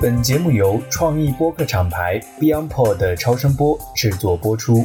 本节目由创意播客厂牌 BeyondPod 的超声波制作播出。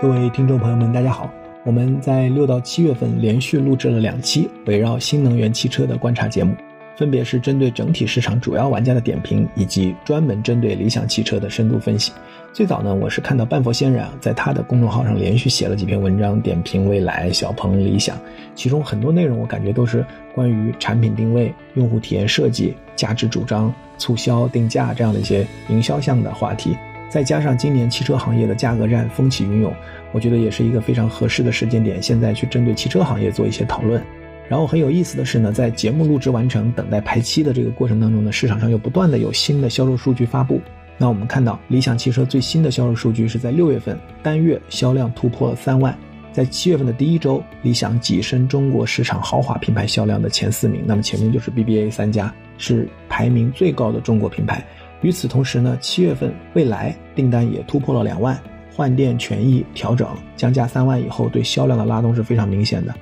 各位听众朋友们，大家好！我们在六到七月份连续录制了两期围绕新能源汽车的观察节目。分别是针对整体市场主要玩家的点评，以及专门针对理想汽车的深度分析。最早呢，我是看到半佛仙人啊，在他的公众号上连续写了几篇文章，点评未来、小鹏、理想，其中很多内容我感觉都是关于产品定位、用户体验设计、价值主张、促销定价这样的一些营销项的话题。再加上今年汽车行业的价格战风起云涌，我觉得也是一个非常合适的时间点，现在去针对汽车行业做一些讨论。然后很有意思的是呢，在节目录制完成、等待排期的这个过程当中呢，市场上又不断的有新的销售数据发布。那我们看到，理想汽车最新的销售数据是在六月份单月销量突破了三万，在七月份的第一周，理想跻身中国市场豪华品牌销量的前四名。那么前面就是 BBA 三家，是排名最高的中国品牌。与此同时呢，七月份蔚来订单也突破了两万，换电权益调整降价三万以后，对销量的拉动是非常明显的。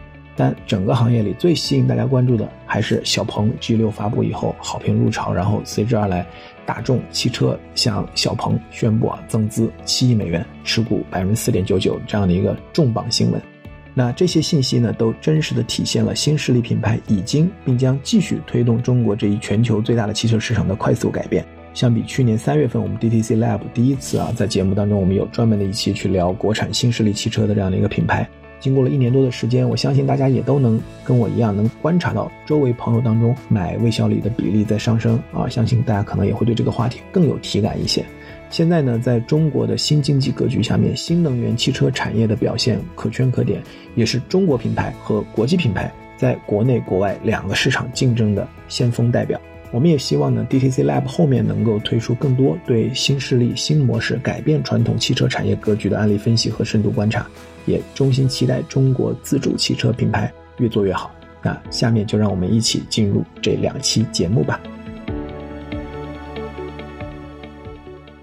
但整个行业里最吸引大家关注的还是小鹏 G6 发布以后好评如潮，然后随之而来，大众汽车向小鹏宣布啊增资七亿美元，持股百分之四点九九这样的一个重磅新闻。那这些信息呢，都真实的体现了新势力品牌已经并将继续推动中国这一全球最大的汽车市场的快速改变。相比去年三月份我们 DTC Lab 第一次啊在节目当中，我们有专门的一期去聊国产新势力汽车的这样的一个品牌。经过了一年多的时间，我相信大家也都能跟我一样，能观察到周围朋友当中买魏小李的比例在上升啊！相信大家可能也会对这个话题更有体感一些。现在呢，在中国的新经济格局下面，新能源汽车产业的表现可圈可点，也是中国品牌和国际品牌在国内国外两个市场竞争的先锋代表。我们也希望呢，DTC Lab 后面能够推出更多对新势力、新模式改变传统汽车产业格局的案例分析和深度观察。也衷心期待中国自主汽车品牌越做越好。那下面就让我们一起进入这两期节目吧。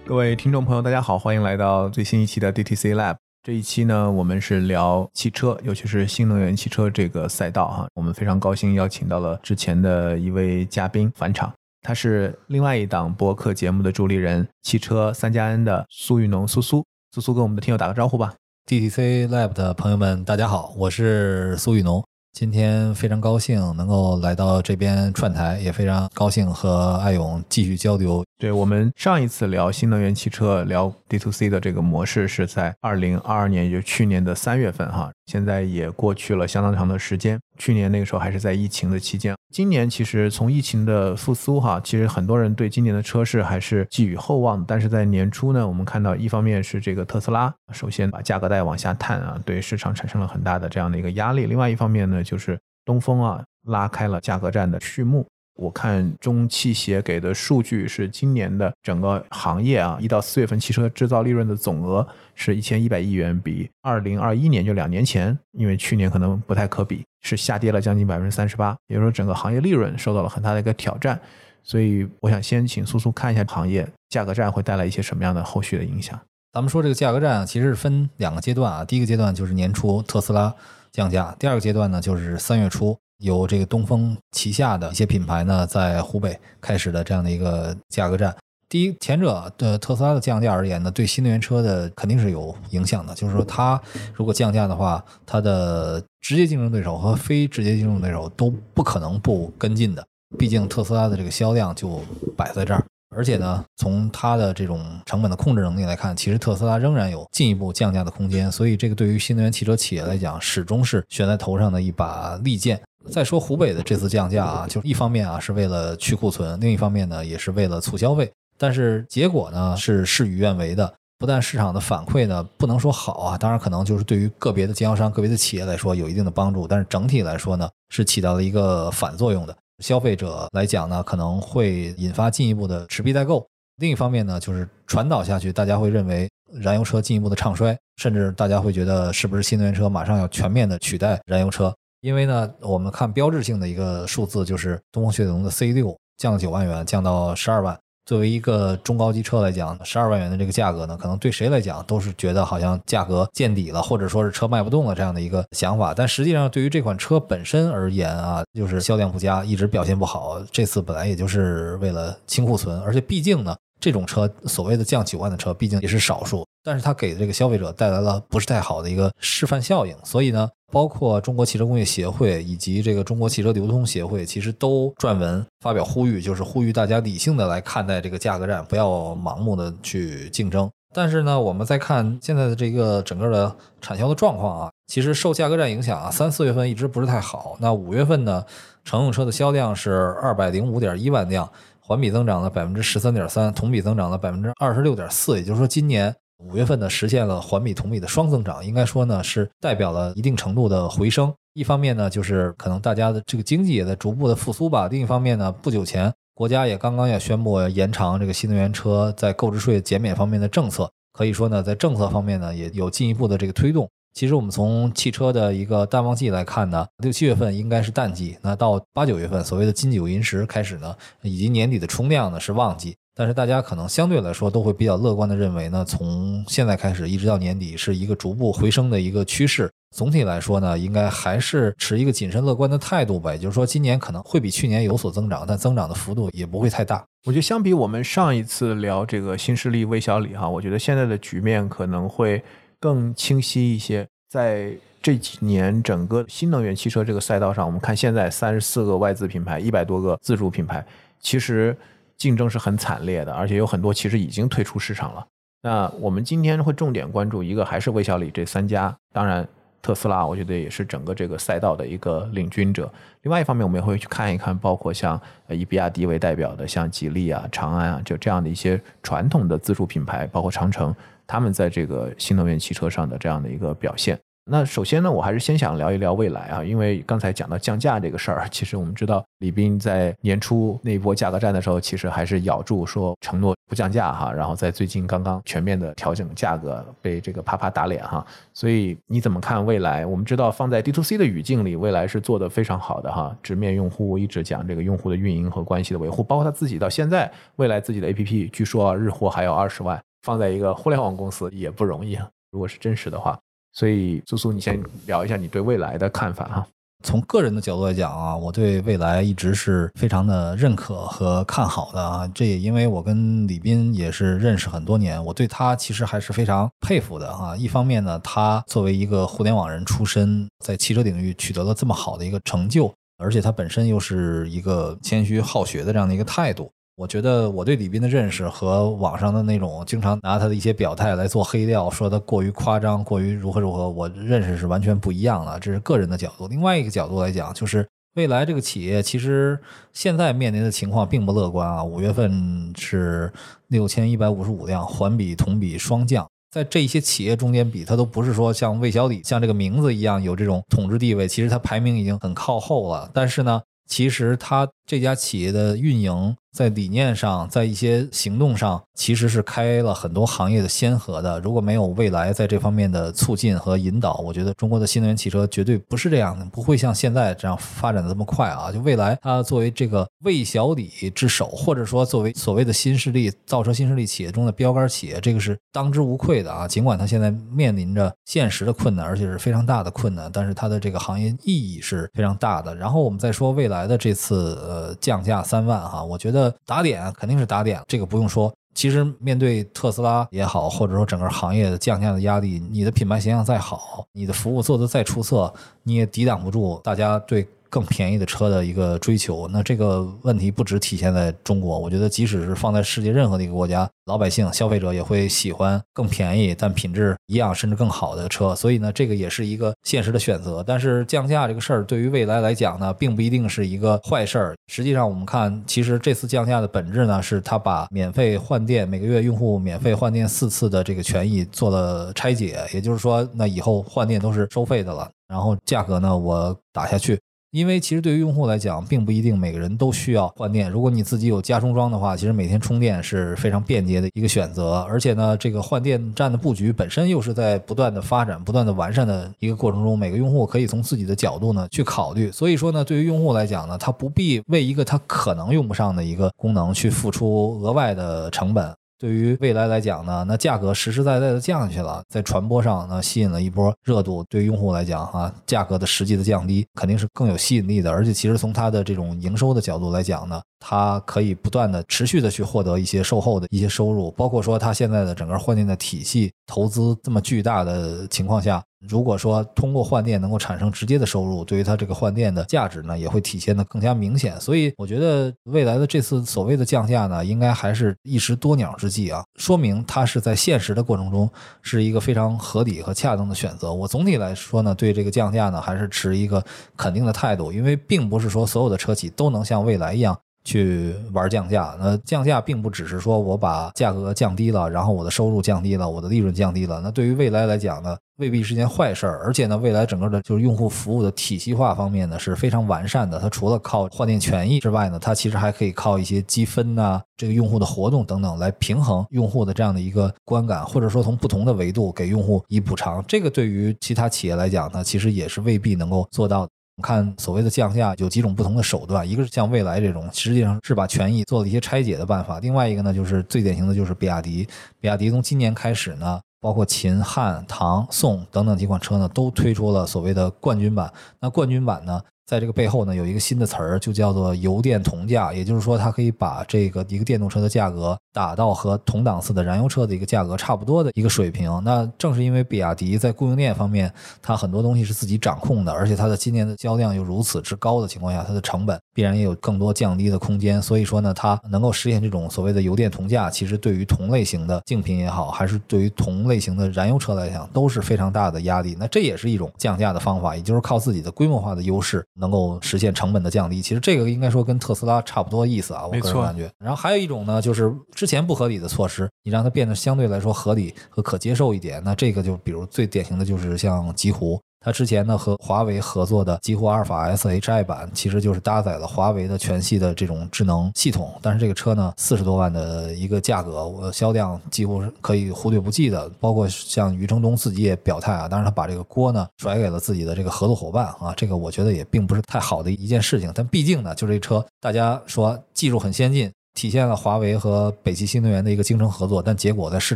各位听众朋友，大家好，欢迎来到最新一期的 DTC Lab。这一期呢，我们是聊汽车，尤其是新能源汽车这个赛道哈。我们非常高兴邀请到了之前的一位嘉宾返场，他是另外一档播客节目的助力人，汽车三加 N 的苏玉农苏苏。苏苏跟我们的听友打个招呼吧。DTC Lab 的朋友们，大家好，我是苏雨农。今天非常高兴能够来到这边串台，也非常高兴和艾勇继续交流。对我们上一次聊新能源汽车、聊 D to C 的这个模式是在二零二二年，也就去年的三月份哈。现在也过去了相当长的时间，去年那个时候还是在疫情的期间。今年其实从疫情的复苏哈，其实很多人对今年的车市还是寄予厚望。但是在年初呢，我们看到一方面是这个特斯拉首先把价格带往下探啊，对市场产生了很大的这样的一个压力。另外一方面呢，就是东风啊拉开了价格战的序幕。我看中汽协给的数据是今年的整个行业啊，一到四月份汽车制造利润的总额是一千一百亿元，比二零二一年就两年前，因为去年可能不太可比，是下跌了将近百分之三十八。也就是说，整个行业利润受到了很大的一个挑战。所以，我想先请苏苏看一下行业价格战会带来一些什么样的后续的影响。咱们说这个价格战啊其实是分两个阶段啊，第一个阶段就是年初特斯拉降价，第二个阶段呢就是三月初。由这个东风旗下的一些品牌呢，在湖北开始的这样的一个价格战。第一，前者的特斯拉的降价而言呢，对新能源车的肯定是有影响的。就是说，它如果降价的话，它的直接竞争对手和非直接竞争对手都不可能不跟进的。毕竟特斯拉的这个销量就摆在这儿。而且呢，从它的这种成本的控制能力来看，其实特斯拉仍然有进一步降价的空间。所以，这个对于新能源汽车企业来讲，始终是悬在头上的一把利剑。再说湖北的这次降价啊，就一方面啊是为了去库存，另一方面呢也是为了促消费。但是结果呢是事与愿违的，不但市场的反馈呢不能说好啊，当然可能就是对于个别的经销商、个别的企业来说有一定的帮助，但是整体来说呢是起到了一个反作用的。消费者来讲呢可能会引发进一步的持币待购，另一方面呢就是传导下去，大家会认为燃油车进一步的唱衰，甚至大家会觉得是不是新能源车马上要全面的取代燃油车。因为呢，我们看标志性的一个数字就是东风雪铁龙的 C 六降九万元，降到十二万。作为一个中高级车来讲，十二万元的这个价格呢，可能对谁来讲都是觉得好像价格见底了，或者说是车卖不动了这样的一个想法。但实际上，对于这款车本身而言啊，就是销量不佳，一直表现不好。这次本来也就是为了清库存，而且毕竟呢，这种车所谓的降九万的车，毕竟也是少数。但是它给这个消费者带来了不是太好的一个示范效应，所以呢，包括中国汽车工业协会以及这个中国汽车流通协会，其实都撰文发表呼吁，就是呼吁大家理性的来看待这个价格战，不要盲目的去竞争。但是呢，我们再看现在的这个整个的产销的状况啊，其实受价格战影响啊，三四月份一直不是太好。那五月份呢，乘用车的销量是二百零五点一万辆，环比增长了百分之十三点三，同比增长了百分之二十六点四，也就是说今年。五月份呢，实现了环比同比的双增长，应该说呢是代表了一定程度的回升。一方面呢，就是可能大家的这个经济也在逐步的复苏吧；另一方面呢，不久前国家也刚刚要宣布延长这个新能源车在购置税减免方面的政策，可以说呢，在政策方面呢也有进一步的这个推动。其实我们从汽车的一个淡旺季来看呢，六七月份应该是淡季，那到八九月份所谓的金九银十开始呢，以及年底的冲量呢是旺季。但是大家可能相对来说都会比较乐观的认为呢，从现在开始一直到年底是一个逐步回升的一个趋势。总体来说呢，应该还是持一个谨慎乐观的态度吧。也就是说，今年可能会比去年有所增长，但增长的幅度也不会太大。我觉得相比我们上一次聊这个新势力魏小李哈，我觉得现在的局面可能会更清晰一些。在这几年整个新能源汽车这个赛道上，我们看现在三十四个外资品牌，一百多个自主品牌，其实。竞争是很惨烈的，而且有很多其实已经退出市场了。那我们今天会重点关注一个，还是魏小李这三家。当然，特斯拉我觉得也是整个这个赛道的一个领军者。另外一方面，我们也会去看一看，包括像以比亚迪为代表的，像吉利啊、长安啊，就这样的一些传统的自主品牌，包括长城，他们在这个新能源汽车上的这样的一个表现。那首先呢，我还是先想聊一聊未来啊，因为刚才讲到降价这个事儿，其实我们知道李斌在年初那一波价格战的时候，其实还是咬住说承诺不降价哈，然后在最近刚刚全面的调整价格，被这个啪啪打脸哈。所以你怎么看未来？我们知道放在 D to C 的语境里，未来是做的非常好的哈，直面用户一直讲这个用户的运营和关系的维护，包括他自己到现在未来自己的 APP，据说日活还有二十万，放在一个互联网公司也不容易啊。如果是真实的话。所以，苏苏，你先聊一下你对未来的看法哈。从个人的角度来讲啊，我对未来一直是非常的认可和看好的啊。这也因为我跟李斌也是认识很多年，我对他其实还是非常佩服的啊。一方面呢，他作为一个互联网人出身，在汽车领域取得了这么好的一个成就，而且他本身又是一个谦虚好学的这样的一个态度。我觉得我对李斌的认识和网上的那种经常拿他的一些表态来做黑料，说他过于夸张、过于如何如何，我认识是完全不一样的。这是个人的角度。另外一个角度来讲，就是未来这个企业其实现在面临的情况并不乐观啊。五月份是六千一百五十五辆，环比同比双降，在这些企业中间比，它都不是说像魏小李像这个名字一样有这种统治地位，其实它排名已经很靠后了。但是呢，其实它这家企业的运营。在理念上，在一些行动上，其实是开了很多行业的先河的。如果没有未来在这方面的促进和引导，我觉得中国的新能源汽车绝对不是这样的，不会像现在这样发展的这么快啊！就未来，它作为这个魏小李之首，或者说作为所谓的新势力造车新势力企业中的标杆企业，这个是当之无愧的啊！尽管它现在面临着现实的困难，而且是非常大的困难，但是它的这个行业意义是非常大的。然后我们再说未来的这次呃降价三万哈，我觉得。打点肯定是打点，这个不用说。其实面对特斯拉也好，或者说整个行业的降价的压力，你的品牌形象再好，你的服务做得再出色，你也抵挡不住大家对。更便宜的车的一个追求，那这个问题不只体现在中国，我觉得即使是放在世界任何的一个国家，老百姓、消费者也会喜欢更便宜但品质一样甚至更好的车。所以呢，这个也是一个现实的选择。但是降价这个事儿对于未来来讲呢，并不一定是一个坏事儿。实际上，我们看，其实这次降价的本质呢，是它把免费换电每个月用户免费换电四次的这个权益做了拆解。也就是说，那以后换电都是收费的了。然后价格呢，我打下去。因为其实对于用户来讲，并不一定每个人都需要换电。如果你自己有加充桩的话，其实每天充电是非常便捷的一个选择。而且呢，这个换电站的布局本身又是在不断的发展、不断的完善的一个过程中，每个用户可以从自己的角度呢去考虑。所以说呢，对于用户来讲呢，他不必为一个他可能用不上的一个功能去付出额外的成本。对于未来来讲呢，那价格实实在在的降下去了，在传播上呢吸引了一波热度。对于用户来讲，哈，价格的实际的降低肯定是更有吸引力的。而且，其实从它的这种营收的角度来讲呢，它可以不断的持续的去获得一些售后的一些收入，包括说它现在的整个换电的体系投资这么巨大的情况下。如果说通过换电能够产生直接的收入，对于它这个换电的价值呢，也会体现的更加明显。所以我觉得未来的这次所谓的降价呢，应该还是一石多鸟之计啊，说明它是在现实的过程中是一个非常合理和恰当的选择。我总体来说呢，对这个降价呢，还是持一个肯定的态度，因为并不是说所有的车企都能像蔚来一样。去玩降价，那降价并不只是说我把价格降低了，然后我的收入降低了，我的利润降低了。那对于未来来讲呢，未必是件坏事儿。而且呢，未来整个的就是用户服务的体系化方面呢是非常完善的。它除了靠换电权益之外呢，它其实还可以靠一些积分呐，这个用户的活动等等来平衡用户的这样的一个观感，或者说从不同的维度给用户以补偿。这个对于其他企业来讲呢，其实也是未必能够做到。看所谓的降价有几种不同的手段，一个是像蔚来这种，实际上是把权益做了一些拆解的办法；另外一个呢，就是最典型的就是比亚迪。比亚迪从今年开始呢，包括秦、汉、唐、宋等等几款车呢，都推出了所谓的冠军版。那冠军版呢？在这个背后呢，有一个新的词儿，就叫做油电同价，也就是说，它可以把这个一个电动车的价格打到和同档次的燃油车的一个价格差不多的一个水平。那正是因为比亚迪在供应链方面，它很多东西是自己掌控的，而且它的今年的销量又如此之高的情况下，它的成本必然也有更多降低的空间。所以说呢，它能够实现这种所谓的油电同价，其实对于同类型的竞品也好，还是对于同类型的燃油车来讲，都是非常大的压力。那这也是一种降价的方法，也就是靠自己的规模化的优势。能够实现成本的降低，其实这个应该说跟特斯拉差不多意思啊，我个人感觉。然后还有一种呢，就是之前不合理的措施，你让它变得相对来说合理和可接受一点。那这个就比如最典型的就是像极狐。它之前呢和华为合作的极狐阿尔法 S H I 版，其实就是搭载了华为的全系的这种智能系统。但是这个车呢，四十多万的一个价格，我销量几乎是可以忽略不计的。包括像余承东自己也表态啊，当然他把这个锅呢甩给了自己的这个合作伙伴啊，这个我觉得也并不是太好的一件事情。但毕竟呢，就这车，大家说技术很先进，体现了华为和北汽新能源的一个精诚合作，但结果在市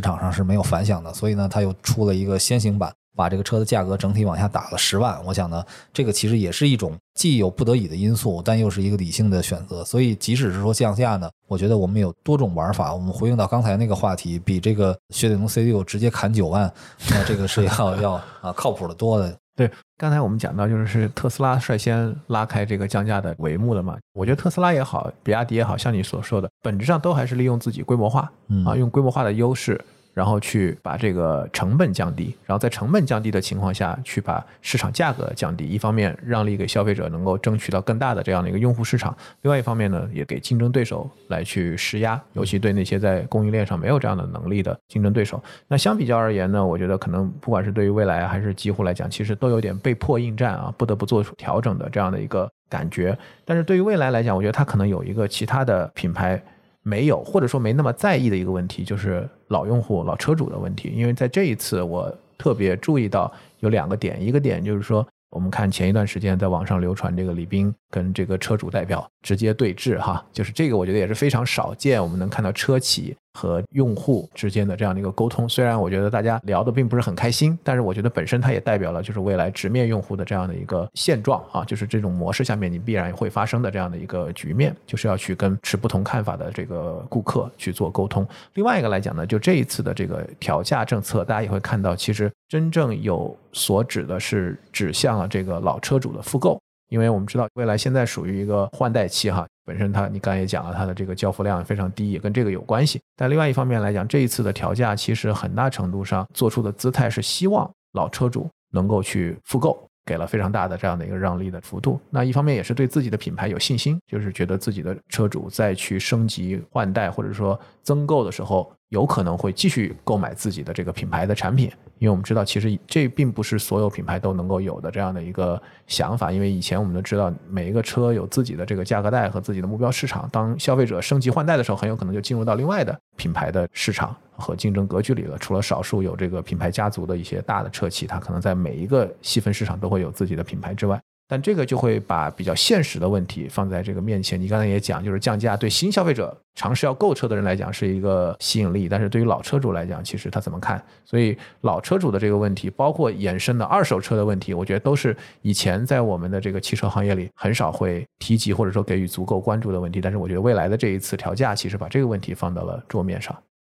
场上是没有反响的。所以呢，他又出了一个先行版。把这个车的价格整体往下打了十万，我想呢，这个其实也是一种既有不得已的因素，但又是一个理性的选择。所以，即使是说降价呢，我觉得我们有多种玩法。我们回应到刚才那个话题，比这个雪铁龙 C 六直接砍九万，那这个是要 要啊靠谱的多的。对，刚才我们讲到就是是特斯拉率先拉开这个降价的帷幕的嘛。我觉得特斯拉也好，比亚迪也好像你所说的，本质上都还是利用自己规模化啊，用规模化的优势。然后去把这个成本降低，然后在成本降低的情况下去把市场价格降低，一方面让利给消费者能够争取到更大的这样的一个用户市场，另外一方面呢，也给竞争对手来去施压，尤其对那些在供应链上没有这样的能力的竞争对手。那相比较而言呢，我觉得可能不管是对于未来还是几乎来讲，其实都有点被迫应战啊，不得不做出调整的这样的一个感觉。但是对于未来来讲，我觉得它可能有一个其他的品牌。没有，或者说没那么在意的一个问题，就是老用户、老车主的问题。因为在这一次，我特别注意到有两个点，一个点就是说，我们看前一段时间在网上流传这个李斌跟这个车主代表直接对峙，哈，就是这个，我觉得也是非常少见，我们能看到车企。和用户之间的这样的一个沟通，虽然我觉得大家聊的并不是很开心，但是我觉得本身它也代表了就是未来直面用户的这样的一个现状啊，就是这种模式下面你必然会发生的这样的一个局面，就是要去跟持不同看法的这个顾客去做沟通。另外一个来讲呢，就这一次的这个调价政策，大家也会看到，其实真正有所指的是指向了这个老车主的复购。因为我们知道，未来现在属于一个换代期哈，本身它你刚才也讲了，它的这个交付量非常低，也跟这个有关系。但另外一方面来讲，这一次的调价其实很大程度上做出的姿态是希望老车主能够去复购。给了非常大的这样的一个让利的幅度。那一方面也是对自己的品牌有信心，就是觉得自己的车主再去升级换代或者说增购的时候，有可能会继续购买自己的这个品牌的产品。因为我们知道，其实这并不是所有品牌都能够有的这样的一个想法。因为以前我们都知道，每一个车有自己的这个价格带和自己的目标市场。当消费者升级换代的时候，很有可能就进入到另外的品牌的市场和竞争格局里了。除了少数有这个品牌家族的一些大的车企，它可能在每一个细分市场都会有自己的品牌之外。但这个就会把比较现实的问题放在这个面前。你刚才也讲，就是降价对新消费者尝试要购车的人来讲是一个吸引力，但是对于老车主来讲，其实他怎么看？所以老车主的这个问题，包括衍生的二手车的问题，我觉得都是以前在我们的这个汽车行业里很少会提及或者说给予足够关注的问题。但是我觉得未来的这一次调价，其实把这个问题放到了桌面上。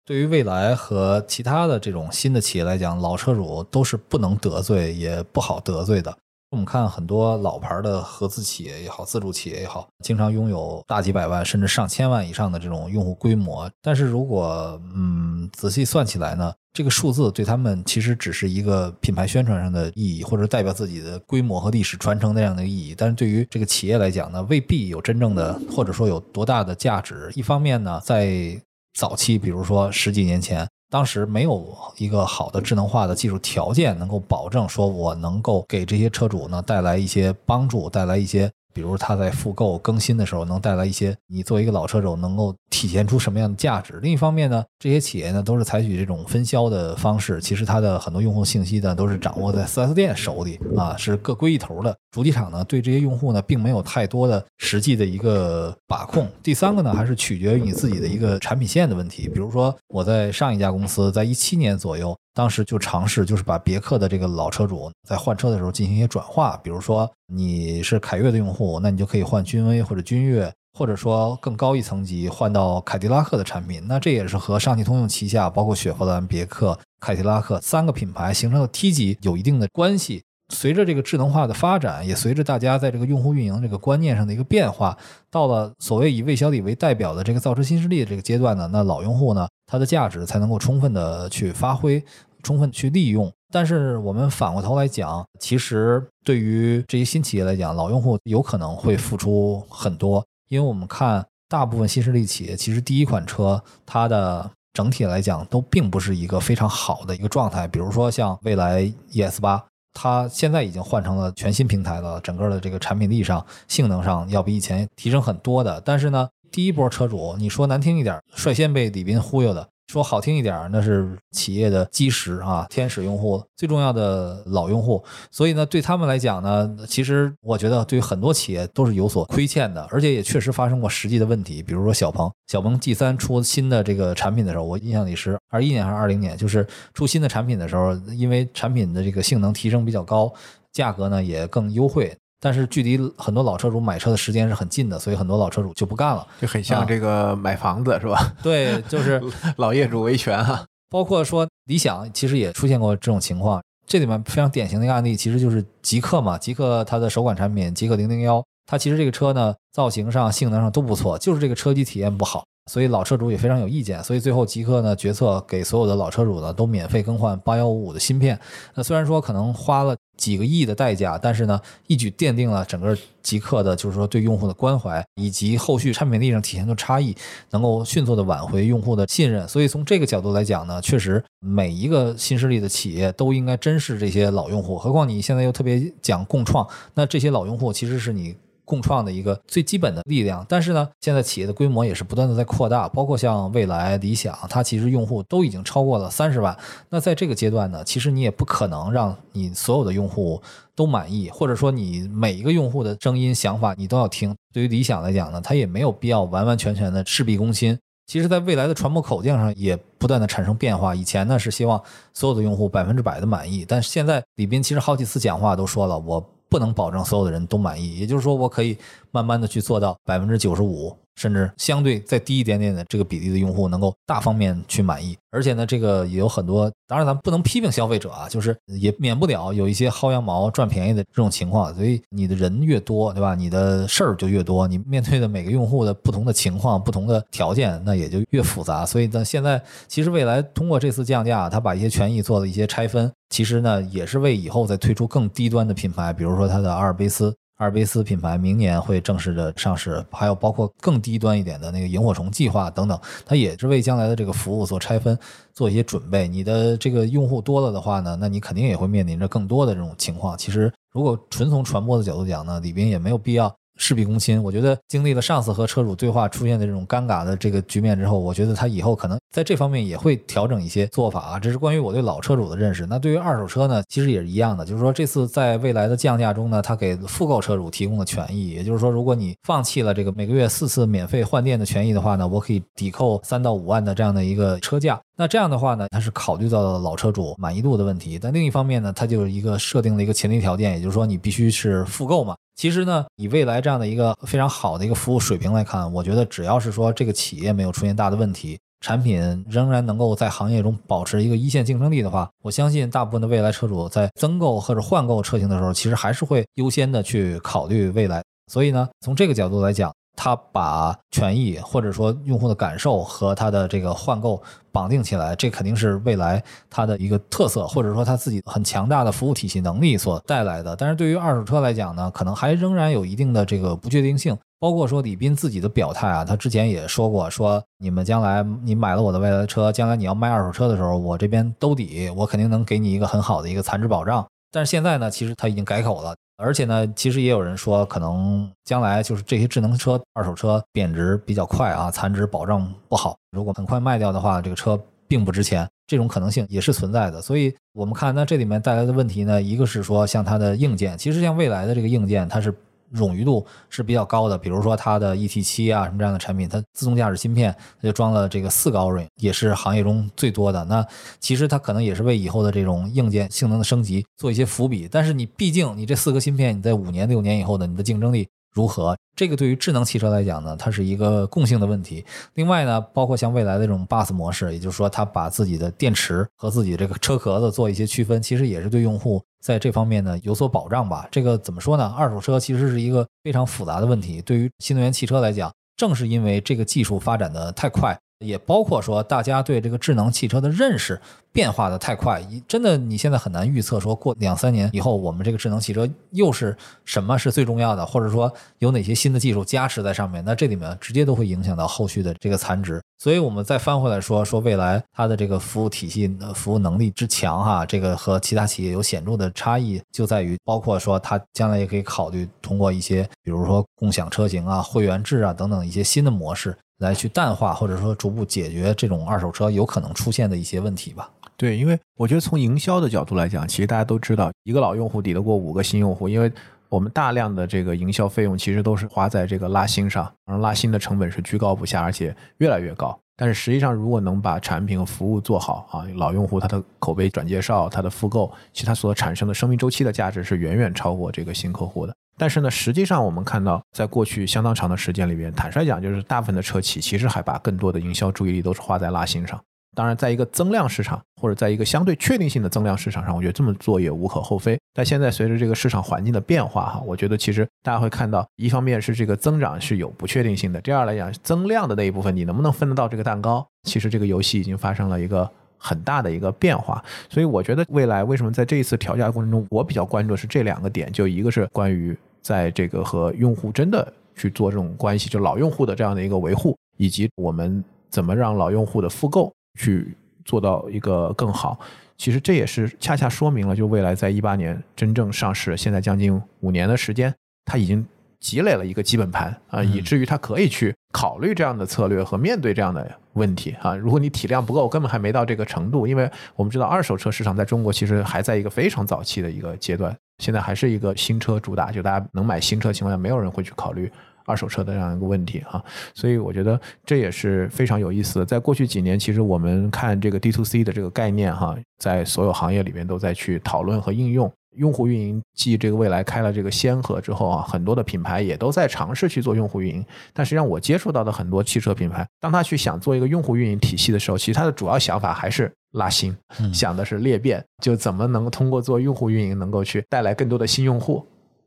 对于未来和其他的这种新的企业来讲，老车主都是不能得罪也不好得罪的。我们看很多老牌的合资企业也好，自主企业也好，经常拥有大几百万甚至上千万以上的这种用户规模。但是如果嗯仔细算起来呢，这个数字对他们其实只是一个品牌宣传上的意义，或者代表自己的规模和历史传承那样的意义。但是对于这个企业来讲呢，未必有真正的或者说有多大的价值。一方面呢，在早期，比如说十几年前。当时没有一个好的智能化的技术条件，能够保证说我能够给这些车主呢带来一些帮助，带来一些。比如他在复购更新的时候，能带来一些你作为一个老车主能够体现出什么样的价值。另一方面呢，这些企业呢都是采取这种分销的方式，其实它的很多用户信息呢都是掌握在 4S 店手里啊，是各归一头的。主机厂呢对这些用户呢并没有太多的实际的一个把控。第三个呢还是取决于你自己的一个产品线的问题。比如说我在上一家公司，在一七年左右。当时就尝试，就是把别克的这个老车主在换车的时候进行一些转化，比如说你是凯越的用户，那你就可以换君威或者君越，或者说更高一层级换到凯迪拉克的产品。那这也是和上汽通用旗下包括雪佛兰、别克、凯迪拉克三个品牌形成的梯级有一定的关系。随着这个智能化的发展，也随着大家在这个用户运营这个观念上的一个变化，到了所谓以魏小李为代表的这个造车新势力的这个阶段呢，那老用户呢，它的价值才能够充分的去发挥，充分去利用。但是我们反过头来讲，其实对于这些新企业来讲，老用户有可能会付出很多，因为我们看大部分新势力企业，其实第一款车它的整体来讲都并不是一个非常好的一个状态，比如说像蔚来 ES 八。它现在已经换成了全新平台了，整个的这个产品力上、性能上要比以前提升很多的。但是呢，第一波车主，你说难听一点，率先被李斌忽悠的。说好听一点，那是企业的基石啊，天使用户，最重要的老用户。所以呢，对他们来讲呢，其实我觉得对于很多企业都是有所亏欠的，而且也确实发生过实际的问题。比如说小鹏，小鹏 G 三出新的这个产品的时候，我印象里是二一年还是二零年，就是出新的产品的时候，因为产品的这个性能提升比较高，价格呢也更优惠。但是距离很多老车主买车的时间是很近的，所以很多老车主就不干了，就很像这个买房子是吧？对，就是 老业主维权哈。包括说理想，其实也出现过这种情况。这里面非常典型的一个案例，其实就是极客嘛。极客它的首款产品极客零零幺，它其实这个车呢，造型上、性能上都不错，就是这个车机体验不好。所以老车主也非常有意见，所以最后极客呢决策给所有的老车主呢都免费更换八幺五五的芯片。那虽然说可能花了几个亿的代价，但是呢一举奠定了整个极客的就是说对用户的关怀，以及后续产品力上体现出差异，能够迅速的挽回用户的信任。所以从这个角度来讲呢，确实每一个新势力的企业都应该珍视这些老用户。何况你现在又特别讲共创，那这些老用户其实是你。共创的一个最基本的力量，但是呢，现在企业的规模也是不断的在扩大，包括像蔚来、理想，它其实用户都已经超过了三十万。那在这个阶段呢，其实你也不可能让你所有的用户都满意，或者说你每一个用户的声音、想法你都要听。对于理想来讲呢，它也没有必要完完全全的事必躬亲。其实，在未来的传播口径上也不断的产生变化。以前呢是希望所有的用户百分之百的满意，但是现在李斌其实好几次讲话都说了，我。不能保证所有的人都满意，也就是说，我可以慢慢的去做到百分之九十五甚至相对再低一点点的这个比例的用户能够大方面去满意。而且呢，这个也有很多，当然咱们不能批评消费者啊，就是也免不了有一些薅羊毛、赚便宜的这种情况。所以你的人越多，对吧？你的事儿就越多，你面对的每个用户的不同的情况、不同的条件，那也就越复杂。所以呢，现在其实未来通过这次降价，他把一些权益做了一些拆分，其实呢，也是为以后再推出更低端的品牌，比如说它的阿尔卑斯。阿尔卑斯品牌明年会正式的上市，还有包括更低端一点的那个萤火虫计划等等，它也是为将来的这个服务做拆分，做一些准备。你的这个用户多了的话呢，那你肯定也会面临着更多的这种情况。其实，如果纯从传播的角度讲呢，李斌也没有必要。事必躬亲，我觉得经历了上次和车主对话出现的这种尴尬的这个局面之后，我觉得他以后可能在这方面也会调整一些做法啊。这是关于我对老车主的认识。那对于二手车呢，其实也是一样的，就是说这次在未来的降价中呢，他给复购车主提供了权益，也就是说，如果你放弃了这个每个月四次免费换电的权益的话呢，我可以抵扣三到五万的这样的一个车价。那这样的话呢，它是考虑到了老车主满意度的问题。但另一方面呢，它就是一个设定了一个前提条件，也就是说你必须是复购嘛。其实呢，以未来这样的一个非常好的一个服务水平来看，我觉得只要是说这个企业没有出现大的问题，产品仍然能够在行业中保持一个一线竞争力的话，我相信大部分的未来车主在增购或者换购车型的时候，其实还是会优先的去考虑未来。所以呢，从这个角度来讲。他把权益或者说用户的感受和他的这个换购绑定起来，这肯定是未来它的一个特色，或者说他自己很强大的服务体系能力所带来的。但是对于二手车来讲呢，可能还仍然有一定的这个不确定性。包括说李斌自己的表态啊，他之前也说过，说你们将来你买了我的未来车，将来你要卖二手车的时候，我这边兜底，我肯定能给你一个很好的一个残值保障。但是现在呢，其实他已经改口了。而且呢，其实也有人说，可能将来就是这些智能车、二手车贬值比较快啊，残值保障不好。如果很快卖掉的话，这个车并不值钱，这种可能性也是存在的。所以，我们看那这里面带来的问题呢，一个是说像它的硬件，其实像未来的这个硬件，它是。冗余度是比较高的，比如说它的 E T 七啊什么这样的产品，它自动驾驶芯片它就装了这个四个 Orin，也是行业中最多的。那其实它可能也是为以后的这种硬件性能的升级做一些伏笔。但是你毕竟你这四个芯片，你在五年六年以后的你的竞争力。如何？这个对于智能汽车来讲呢，它是一个共性的问题。另外呢，包括像未来的这种 bus 模式，也就是说，它把自己的电池和自己这个车壳子做一些区分，其实也是对用户在这方面呢有所保障吧。这个怎么说呢？二手车其实是一个非常复杂的问题。对于新能源汽车来讲，正是因为这个技术发展的太快。也包括说，大家对这个智能汽车的认识变化的太快，真的你现在很难预测，说过两三年以后，我们这个智能汽车又是什么是最重要的，或者说有哪些新的技术加持在上面，那这里面直接都会影响到后续的这个残值。所以，我们再翻回来说，说未来它的这个服务体系、服务能力之强，哈，这个和其他企业有显著的差异，就在于包括说它将来也可以考虑通过一些，比如说共享车型啊、会员制啊等等一些新的模式。来去淡化或者说逐步解决这种二手车有可能出现的一些问题吧。对，因为我觉得从营销的角度来讲，其实大家都知道，一个老用户抵得过五个新用户，因为我们大量的这个营销费用其实都是花在这个拉新上，而拉新的成本是居高不下，而且越来越高。但是实际上，如果能把产品和服务做好啊，老用户他的口碑转介绍、他的复购，其实他所产生的生命周期的价值是远远超过这个新客户的。但是呢，实际上我们看到，在过去相当长的时间里边，坦率讲，就是大部分的车企其实还把更多的营销注意力都是花在拉新上。当然，在一个增量市场或者在一个相对确定性的增量市场上，我觉得这么做也无可厚非。但现在随着这个市场环境的变化，哈，我觉得其实大家会看到，一方面是这个增长是有不确定性的，第二来讲，增量的那一部分你能不能分得到这个蛋糕，其实这个游戏已经发生了一个。很大的一个变化，所以我觉得未来为什么在这一次调价过程中，我比较关注的是这两个点，就一个是关于在这个和用户真的去做这种关系，就老用户的这样的一个维护，以及我们怎么让老用户的复购去做到一个更好。其实这也是恰恰说明了，就未来在一八年真正上市，现在将近五年的时间，它已经。积累了一个基本盘啊，以至于他可以去考虑这样的策略和面对这样的问题啊。如果你体量不够，根本还没到这个程度，因为我们知道二手车市场在中国其实还在一个非常早期的一个阶段，现在还是一个新车主打，就大家能买新车情况下，没有人会去考虑二手车的这样一个问题哈。所以我觉得这也是非常有意思的。在过去几年，其实我们看这个 D to C 的这个概念哈，在所有行业里面都在去讨论和应用。用户运营继这个未来开了这个先河之后啊，很多的品牌也都在尝试去做用户运营。但实际上，我接触到的很多汽车品牌，当他去想做一个用户运营体系的时候，其实他的主要想法还是拉新，想的是裂变，就怎么能通过做用户运营能够去带来更多的新用户。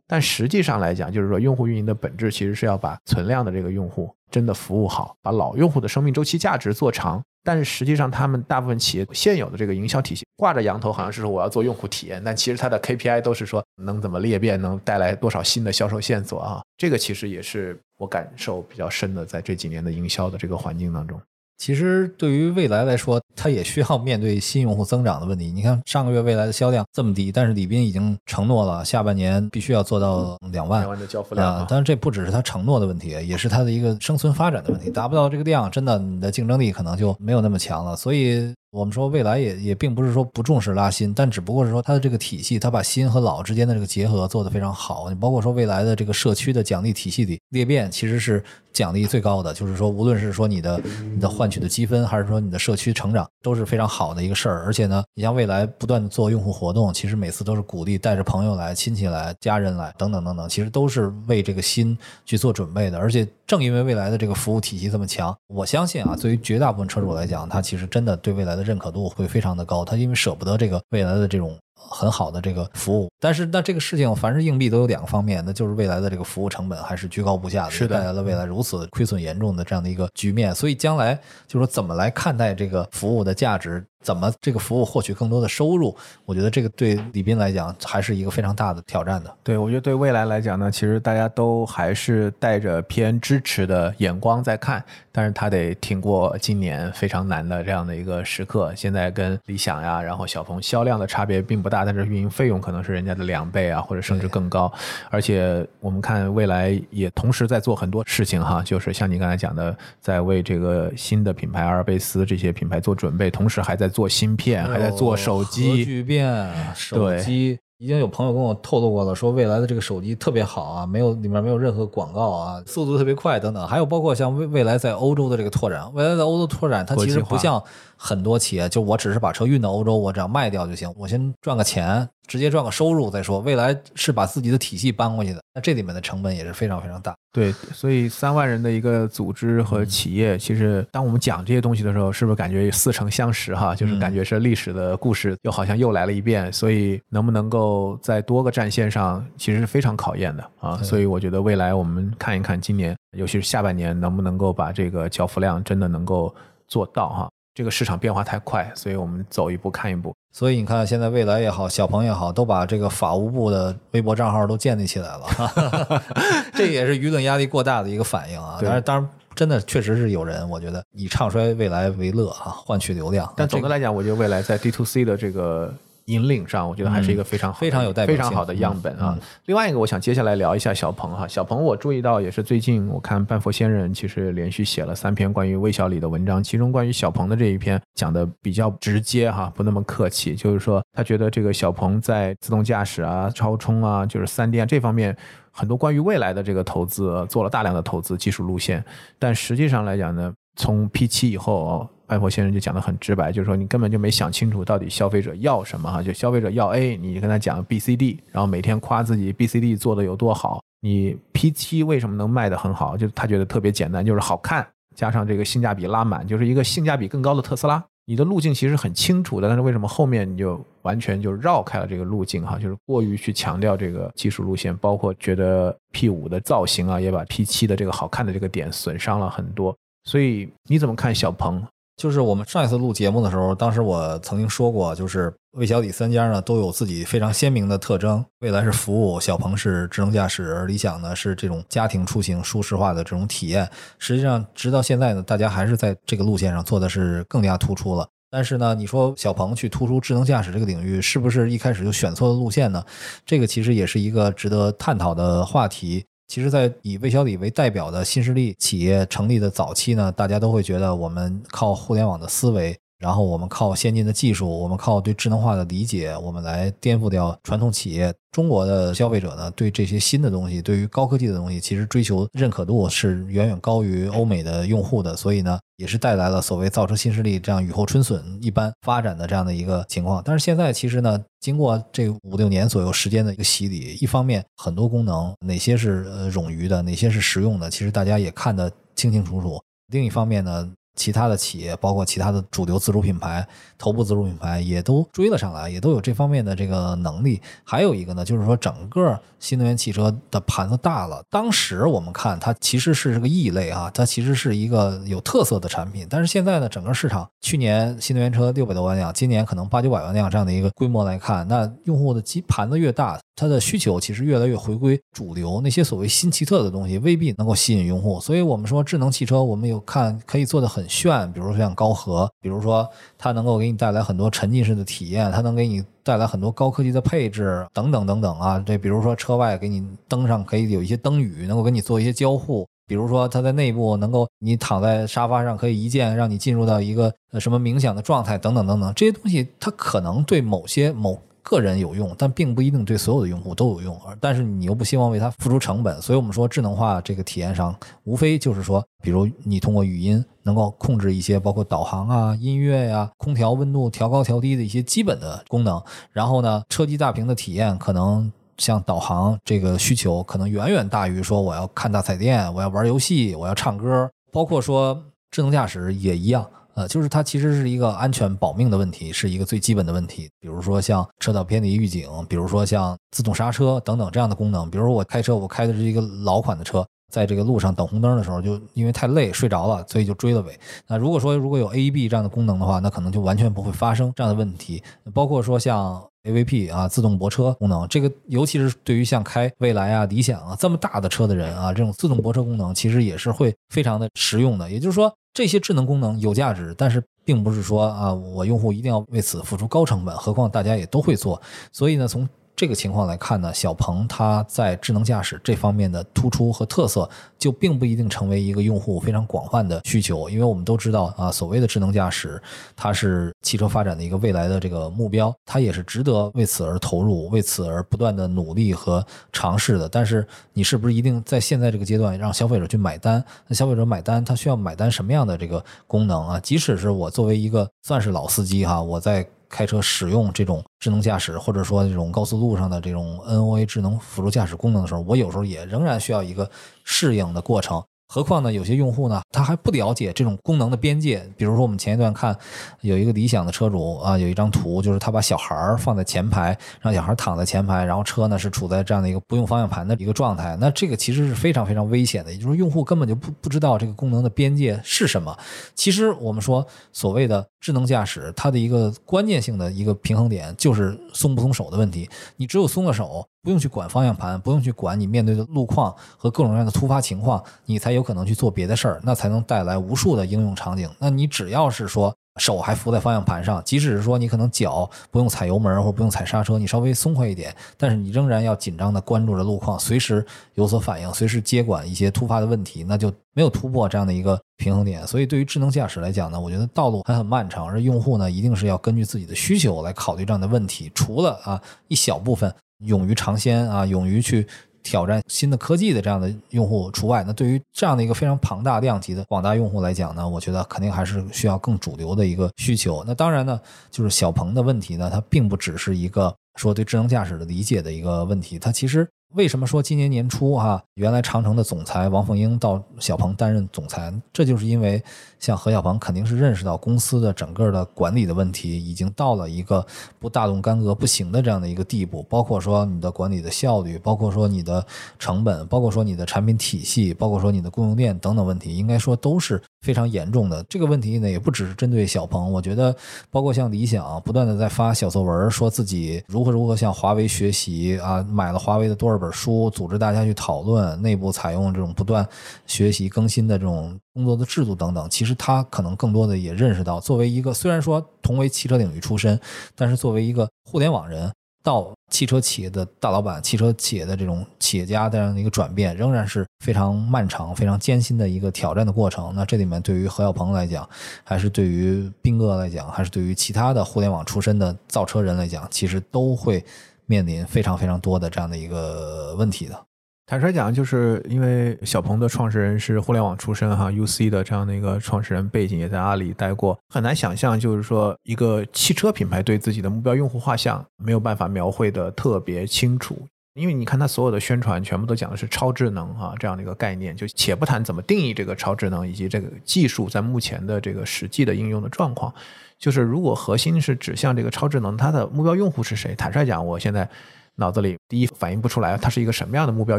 但实际上来讲，就是说用户运营的本质其实是要把存量的这个用户真的服务好，把老用户的生命周期价值做长。但是实际上，他们大部分企业现有的这个营销体系挂着羊头，好像是说我要做用户体验，但其实它的 KPI 都是说能怎么裂变，能带来多少新的销售线索啊。这个其实也是我感受比较深的，在这几年的营销的这个环境当中。其实对于未来来说，它也需要面对新用户增长的问题。你看上个月未来的销量这么低，但是李斌已经承诺了下半年必须要做到两万，两万的交付量。啊。但是这不只是他承诺的问题，也是他的一个生存发展的问题。达不到这个量，真的你的竞争力可能就没有那么强了。所以。我们说未来也也并不是说不重视拉新，但只不过是说它的这个体系，它把新和老之间的这个结合做得非常好。你包括说未来的这个社区的奖励体系里裂变，其实是奖励最高的，就是说无论是说你的你的换取的积分，还是说你的社区成长，都是非常好的一个事儿。而且呢，你像未来不断的做用户活动，其实每次都是鼓励带着朋友来、亲戚来、家人来等等等等，其实都是为这个新去做准备的。而且正因为未来的这个服务体系这么强，我相信啊，对于绝大部分车主来讲，他其实真的对未来的认可度会非常的高，他因为舍不得这个未来的这种很好的这个服务，但是那这个事情凡是硬币都有两个方面，那就是未来的这个服务成本还是居高不下的，是带来了未来如此亏损严重的这样的一个局面，所以将来就说怎么来看待这个服务的价值。怎么这个服务获取更多的收入？我觉得这个对李斌来讲还是一个非常大的挑战的。对，我觉得对未来来讲呢，其实大家都还是带着偏支持的眼光在看，但是他得挺过今年非常难的这样的一个时刻。现在跟理想呀，然后小鹏销量的差别并不大，但是运营费用可能是人家的两倍啊，或者甚至更高。而且我们看未来也同时在做很多事情哈，就是像你刚才讲的，在为这个新的品牌阿尔卑斯这些品牌做准备，同时还在。做芯片，还在做手机，巨变手机，已经有朋友跟我透露过了，说未来的这个手机特别好啊，没有里面没有任何广告啊，速度特别快等等，还有包括像未未来在欧洲的这个拓展，未来在欧洲拓展，它其实不像很多企业，就我只是把车运到欧洲，我只要卖掉就行，我先赚个钱。直接赚个收入再说，未来是把自己的体系搬过去的，那这里面的成本也是非常非常大。对，所以三万人的一个组织和企业，其实当我们讲这些东西的时候，是不是感觉似曾相识哈？就是感觉是历史的故事，又好像又来了一遍。所以能不能够在多个战线上，其实是非常考验的啊。所以我觉得未来我们看一看今年，尤其是下半年，能不能够把这个交付量真的能够做到哈？这个市场变化太快，所以我们走一步看一步。所以你看，现在未来也好，小鹏也好，都把这个法务部的微博账号都建立起来了，这也是舆论压力过大的一个反应啊。但是，当然，真的确实是有人，我觉得以唱衰未来为乐啊，换取流量。但总的来讲，我觉得未来在 D to C 的这个。引领上，我觉得还是一个非常好非常有代表非常好的样本啊。另外一个，我想接下来聊一下小鹏哈。小鹏，我注意到也是最近，我看半佛仙人其实连续写了三篇关于魏小李的文章，其中关于小鹏的这一篇讲的比较直接哈，不那么客气，就是说他觉得这个小鹏在自动驾驶啊、超充啊、就是三电这方面很多关于未来的这个投资做了大量的投资技术路线，但实际上来讲呢，从 P 七以后。外婆先生就讲的很直白，就是说你根本就没想清楚到底消费者要什么哈，就消费者要 A，你跟他讲 B、C、D，然后每天夸自己 B、C、D 做的有多好。你 P7 为什么能卖的很好？就他觉得特别简单，就是好看，加上这个性价比拉满，就是一个性价比更高的特斯拉。你的路径其实很清楚的，但是为什么后面你就完全就绕开了这个路径哈？就是过于去强调这个技术路线，包括觉得 P5 的造型啊，也把 P7 的这个好看的这个点损伤了很多。所以你怎么看小鹏？就是我们上一次录节目的时候，当时我曾经说过，就是魏小李三家呢都有自己非常鲜明的特征。未来是服务，小鹏是智能驾驶，而理想呢是这种家庭出行舒适化的这种体验。实际上，直到现在呢，大家还是在这个路线上做的是更加突出了。但是呢，你说小鹏去突出智能驾驶这个领域，是不是一开始就选错了路线呢？这个其实也是一个值得探讨的话题。其实，在以魏小李为代表的新势力企业成立的早期呢，大家都会觉得我们靠互联网的思维然后我们靠先进的技术，我们靠对智能化的理解，我们来颠覆掉传统企业。中国的消费者呢，对这些新的东西，对于高科技的东西，其实追求认可度是远远高于欧美的用户的，所以呢，也是带来了所谓造车新势力这样雨后春笋一般发展的这样的一个情况。但是现在其实呢，经过这五六年左右时间的一个洗礼，一方面很多功能哪些是呃冗余的，哪些是实用的，其实大家也看得清清楚楚。另一方面呢。其他的企业，包括其他的主流自主品牌、头部自主品牌，也都追了上来，也都有这方面的这个能力。还有一个呢，就是说整个新能源汽车的盘子大了。当时我们看它其实是个异类啊，它其实是一个有特色的产品。但是现在呢，整个市场去年新能源车六百多万辆，今年可能八九百万辆这样的一个规模来看，那用户的基盘子越大。它的需求其实越来越回归主流，那些所谓新奇特的东西未必能够吸引用户。所以，我们说智能汽车，我们有看可以做的很炫，比如说像高和，比如说它能够给你带来很多沉浸式的体验，它能给你带来很多高科技的配置等等等等啊。这比如说车外给你灯上可以有一些灯语，能够给你做一些交互。比如说它在内部能够你躺在沙发上可以一键让你进入到一个呃什么冥想的状态等等等等。这些东西它可能对某些某。个人有用，但并不一定对所有的用户都有用。而但是你又不希望为它付出成本，所以我们说智能化这个体验上，无非就是说，比如你通过语音能够控制一些包括导航啊、音乐呀、空调温度调高调低的一些基本的功能。然后呢，车机大屏的体验可能像导航这个需求，可能远远大于说我要看大彩电、我要玩游戏、我要唱歌，包括说智能驾驶也一样。呃，就是它其实是一个安全保命的问题，是一个最基本的问题。比如说像车道偏离预警，比如说像自动刹车等等这样的功能。比如说我开车，我开的是一个老款的车，在这个路上等红灯的时候，就因为太累睡着了，所以就追了尾。那如果说如果有 AEB 这样的功能的话，那可能就完全不会发生这样的问题。包括说像 AVP 啊，自动泊车功能，这个尤其是对于像开蔚来啊、理想啊这么大的车的人啊，这种自动泊车功能其实也是会非常的实用的。也就是说。这些智能功能有价值，但是并不是说啊，我用户一定要为此付出高成本。何况大家也都会做，所以呢，从。这个情况来看呢，小鹏它在智能驾驶这方面的突出和特色，就并不一定成为一个用户非常广泛的需求。因为我们都知道啊，所谓的智能驾驶，它是汽车发展的一个未来的这个目标，它也是值得为此而投入、为此而不断的努力和尝试的。但是，你是不是一定在现在这个阶段让消费者去买单？那消费者买单，他需要买单什么样的这个功能啊？即使是我作为一个算是老司机哈，我在。开车使用这种智能驾驶，或者说这种高速路上的这种 NOA 智能辅助驾驶功能的时候，我有时候也仍然需要一个适应的过程。何况呢？有些用户呢，他还不了解这种功能的边界。比如说，我们前一段看有一个理想的车主啊，有一张图，就是他把小孩放在前排，让小孩躺在前排，然后车呢是处在这样的一个不用方向盘的一个状态。那这个其实是非常非常危险的，也就是用户根本就不不知道这个功能的边界是什么。其实我们说所谓的智能驾驶，它的一个关键性的一个平衡点就是松不松手的问题。你只有松了手。不用去管方向盘，不用去管你面对的路况和各种各样的突发情况，你才有可能去做别的事儿，那才能带来无数的应用场景。那你只要是说手还扶在方向盘上，即使是说你可能脚不用踩油门或不用踩刹车，你稍微松快一点，但是你仍然要紧张的关注着路况，随时有所反应，随时接管一些突发的问题，那就没有突破这样的一个平衡点。所以对于智能驾驶来讲呢，我觉得道路还很漫长，而用户呢一定是要根据自己的需求来考虑这样的问题。除了啊一小部分。勇于尝鲜啊，勇于去挑战新的科技的这样的用户除外，那对于这样的一个非常庞大量级的广大用户来讲呢，我觉得肯定还是需要更主流的一个需求。那当然呢，就是小鹏的问题呢，它并不只是一个说对智能驾驶的理解的一个问题，它其实。为什么说今年年初哈，原来长城的总裁王凤英到小鹏担任总裁？这就是因为像何小鹏肯定是认识到公司的整个的管理的问题已经到了一个不大动干戈不行的这样的一个地步，包括说你的管理的效率，包括说你的成本，包括说你的产品体系，包括说你的供应链等等问题，应该说都是非常严重的。这个问题呢，也不只是针对小鹏，我觉得包括像理想不断的在发小作文，说自己如何如何向华为学习啊，买了华为的多少本。书组织大家去讨论，内部采用这种不断学习更新的这种工作的制度等等。其实其实他可能更多的也认识到，作为一个虽然说同为汽车领域出身，但是作为一个互联网人，到汽车企业的大老板、汽车企业的这种企业家这样的一个转变，仍然是非常漫长、非常艰辛的一个挑战的过程。那这里面对于何小鹏来讲，还是对于斌哥来讲，还是对于其他的互联网出身的造车人来讲，其实都会面临非常非常多的这样的一个问题的。坦率讲，就是因为小鹏的创始人是互联网出身哈，UC 的这样的一个创始人背景，也在阿里待过，很难想象，就是说一个汽车品牌对自己的目标用户画像没有办法描绘的特别清楚。因为你看，它所有的宣传全部都讲的是超智能啊这样的一个概念，就且不谈怎么定义这个超智能以及这个技术在目前的这个实际的应用的状况，就是如果核心是指向这个超智能，它的目标用户是谁？坦率讲，我现在。脑子里第一反应不出来，他是一个什么样的目标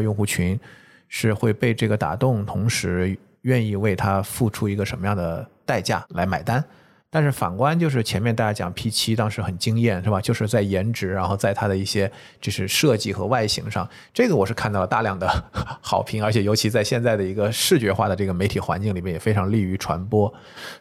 用户群，是会被这个打动，同时愿意为他付出一个什么样的代价来买单。但是反观就是前面大家讲 P 七当时很惊艳是吧？就是在颜值，然后在它的一些就是设计和外形上，这个我是看到了大量的 好评，而且尤其在现在的一个视觉化的这个媒体环境里面也非常利于传播。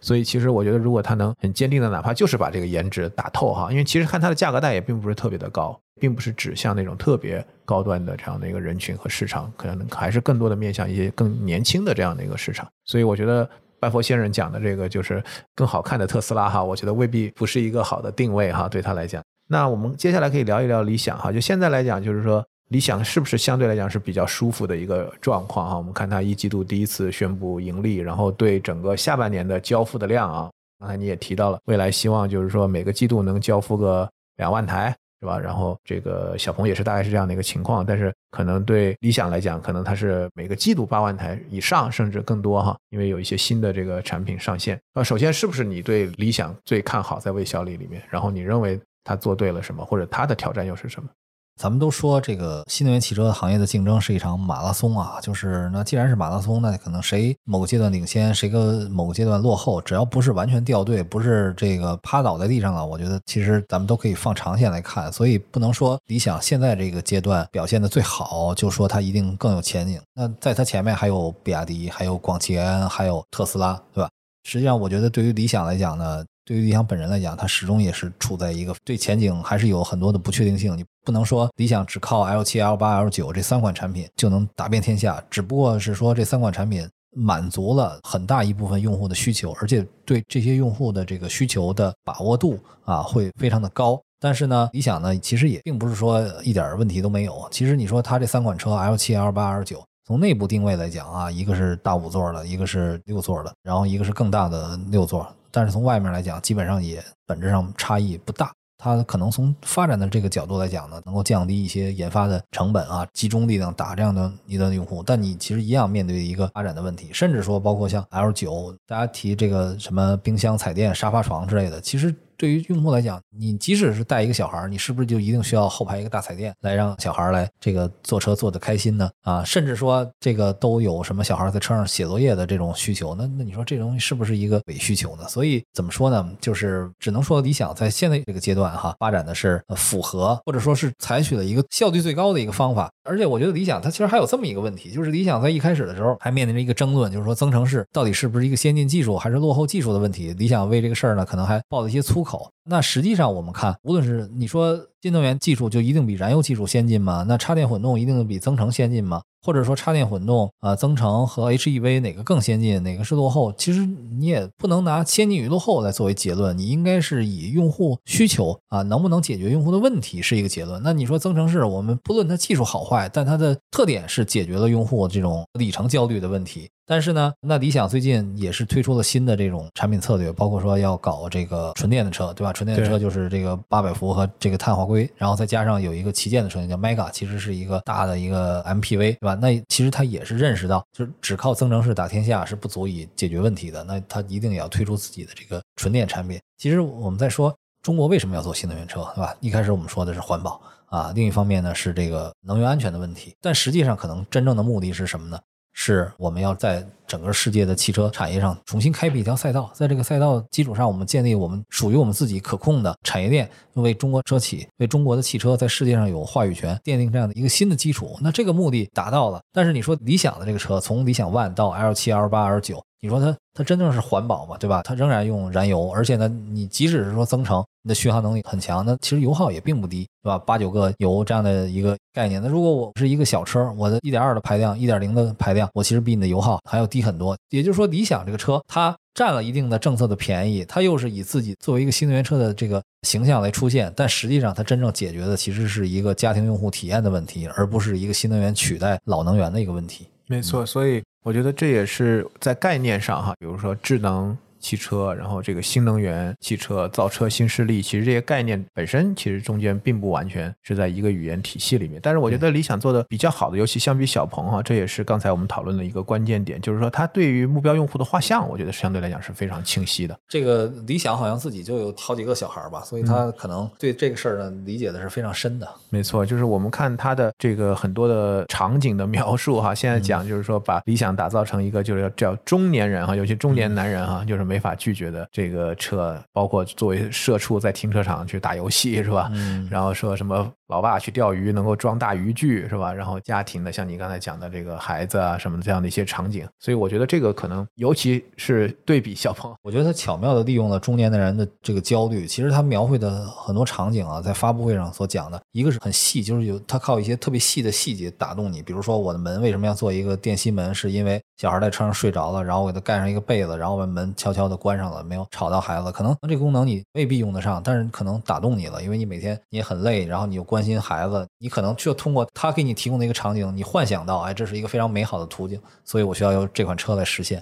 所以其实我觉得如果它能很坚定的，哪怕就是把这个颜值打透哈，因为其实看它的价格带也并不是特别的高。并不是指向那种特别高端的这样的一个人群和市场，可能还是更多的面向一些更年轻的这样的一个市场。所以我觉得拜佛先生讲的这个就是更好看的特斯拉哈，我觉得未必不是一个好的定位哈，对他来讲。那我们接下来可以聊一聊理想哈，就现在来讲，就是说理想是不是相对来讲是比较舒服的一个状况哈？我们看它一季度第一次宣布盈利，然后对整个下半年的交付的量啊，刚才你也提到了，未来希望就是说每个季度能交付个两万台。是吧？然后这个小鹏也是大概是这样的一个情况，但是可能对理想来讲，可能它是每个季度八万台以上，甚至更多哈，因为有一些新的这个产品上线。啊，首先是不是你对理想最看好在微小李里面？然后你认为他做对了什么，或者他的挑战又是什么？咱们都说这个新能源汽车行业的竞争是一场马拉松啊，就是那既然是马拉松，那可能谁某个阶段领先，谁个某个阶段落后，只要不是完全掉队，不是这个趴倒在地上了，我觉得其实咱们都可以放长线来看，所以不能说理想现在这个阶段表现的最好，就说它一定更有前景。那在它前面还有比亚迪，还有广汽，还有特斯拉，对吧？实际上，我觉得对于理想来讲呢。对于理想本人来讲，它始终也是处在一个对前景还是有很多的不确定性。你不能说理想只靠 L 七、L 八、L 九这三款产品就能打遍天下，只不过是说这三款产品满足了很大一部分用户的需求，而且对这些用户的这个需求的把握度啊会非常的高。但是呢，理想呢其实也并不是说一点问题都没有。其实你说它这三款车 L 七、L 八、L 九，从内部定位来讲啊，一个是大五座的，一个是六座的，然后一个是更大的六座。但是从外面来讲，基本上也本质上差异不大。它可能从发展的这个角度来讲呢，能够降低一些研发的成本啊，集中力量打这样的一段用户。但你其实一样面对一个发展的问题，甚至说包括像 L 九，大家提这个什么冰箱、彩电、沙发床之类的，其实。对于用户来讲，你即使是带一个小孩你是不是就一定需要后排一个大彩电来让小孩来这个坐车坐得开心呢？啊，甚至说这个都有什么小孩在车上写作业的这种需求？那那你说这东西是不是一个伪需求呢？所以怎么说呢？就是只能说理想在现在这个阶段哈，发展的是符合或者说是采取了一个效率最高的一个方法。而且我觉得理想它其实还有这么一个问题，就是理想在一开始的时候还面临着一个争论，就是说增程式到底是不是一个先进技术还是落后技术的问题。理想为这个事儿呢，可能还爆了一些粗口。那实际上我们看，无论是你说新能源技术就一定比燃油技术先进吗？那插电混动一定比增程先进吗？或者说插电混动啊，增程和 HEV 哪个更先进，哪个是落后？其实你也不能拿先进与落后来作为结论，你应该是以用户需求啊，能不能解决用户的问题是一个结论。那你说增程式，我们不论它技术好坏，但它的特点是解决了用户这种里程焦虑的问题。但是呢，那理想最近也是推出了新的这种产品策略，包括说要搞这个纯电的车，对吧？纯电的车就是这个八百伏和这个碳化硅，然后再加上有一个旗舰的车型叫 Mega，其实是一个大的一个 MPV，对吧？那其实它也是认识到，就是只靠增程式打天下是不足以解决问题的，那它一定也要推出自己的这个纯电产品。其实我们在说中国为什么要做新能源车，对吧？一开始我们说的是环保啊，另一方面呢是这个能源安全的问题，但实际上可能真正的目的是什么呢？是我们要在整个世界的汽车产业上重新开辟一条赛道，在这个赛道基础上，我们建立我们属于我们自己可控的产业链，为中国车企、为中国的汽车在世界上有话语权奠定这样的一个新的基础。那这个目的达到了，但是你说理想的这个车，从理想 ONE 到 L 七、L 八、L 九。你说它它真正是环保吗？对吧？它仍然用燃油，而且呢，你即使是说增程，你的续航能力很强，那其实油耗也并不低，对吧？八九个油这样的一个概念。那如果我是一个小车，我的一点二的排量、一点零的排量，我其实比你的油耗还要低低很多。也就是说，理想这个车它占了一定的政策的便宜，它又是以自己作为一个新能源车的这个形象来出现，但实际上它真正解决的其实是一个家庭用户体验的问题，而不是一个新能源取代老能源的一个问题。没错，所以。我觉得这也是在概念上哈，比如说智能。汽车，然后这个新能源汽车造车新势力，其实这些概念本身其实中间并不完全是在一个语言体系里面。但是我觉得理想做的比较好的，尤其相比小鹏哈，这也是刚才我们讨论的一个关键点，就是说它对于目标用户的画像，我觉得相对来讲是非常清晰的。这个理想好像自己就有好几个小孩吧，所以他可能对这个事儿呢理解的是非常深的。没错，就是我们看他的这个很多的场景的描述哈，现在讲就是说把理想打造成一个就是叫中年人哈，尤其中年男人哈，就是没法拒绝的。这个车包括作为社畜在停车场去打游戏是吧？嗯，然后说什么老爸去钓鱼能够装大渔具是吧？然后家庭的像你刚才讲的这个孩子啊什么这样的一些场景，所以我觉得这个可能尤其是对比小鹏，我觉得他巧妙的利用了中年的人的这个焦虑。其实他描绘的很多场景啊，在发布会上所讲的一个是很细，就是有他靠一些特别细的细节打动你。比如说我的门为什么要做一个电吸门，是因为小孩在车上睡着了，然后我给他盖上一个被子，然后把门悄悄的关上了，没有。吵到孩子，可能这个功能你未必用得上，但是可能打动你了，因为你每天你也很累，然后你又关心孩子，你可能就通过他给你提供的一个场景，你幻想到，哎，这是一个非常美好的途径，所以我需要用这款车来实现。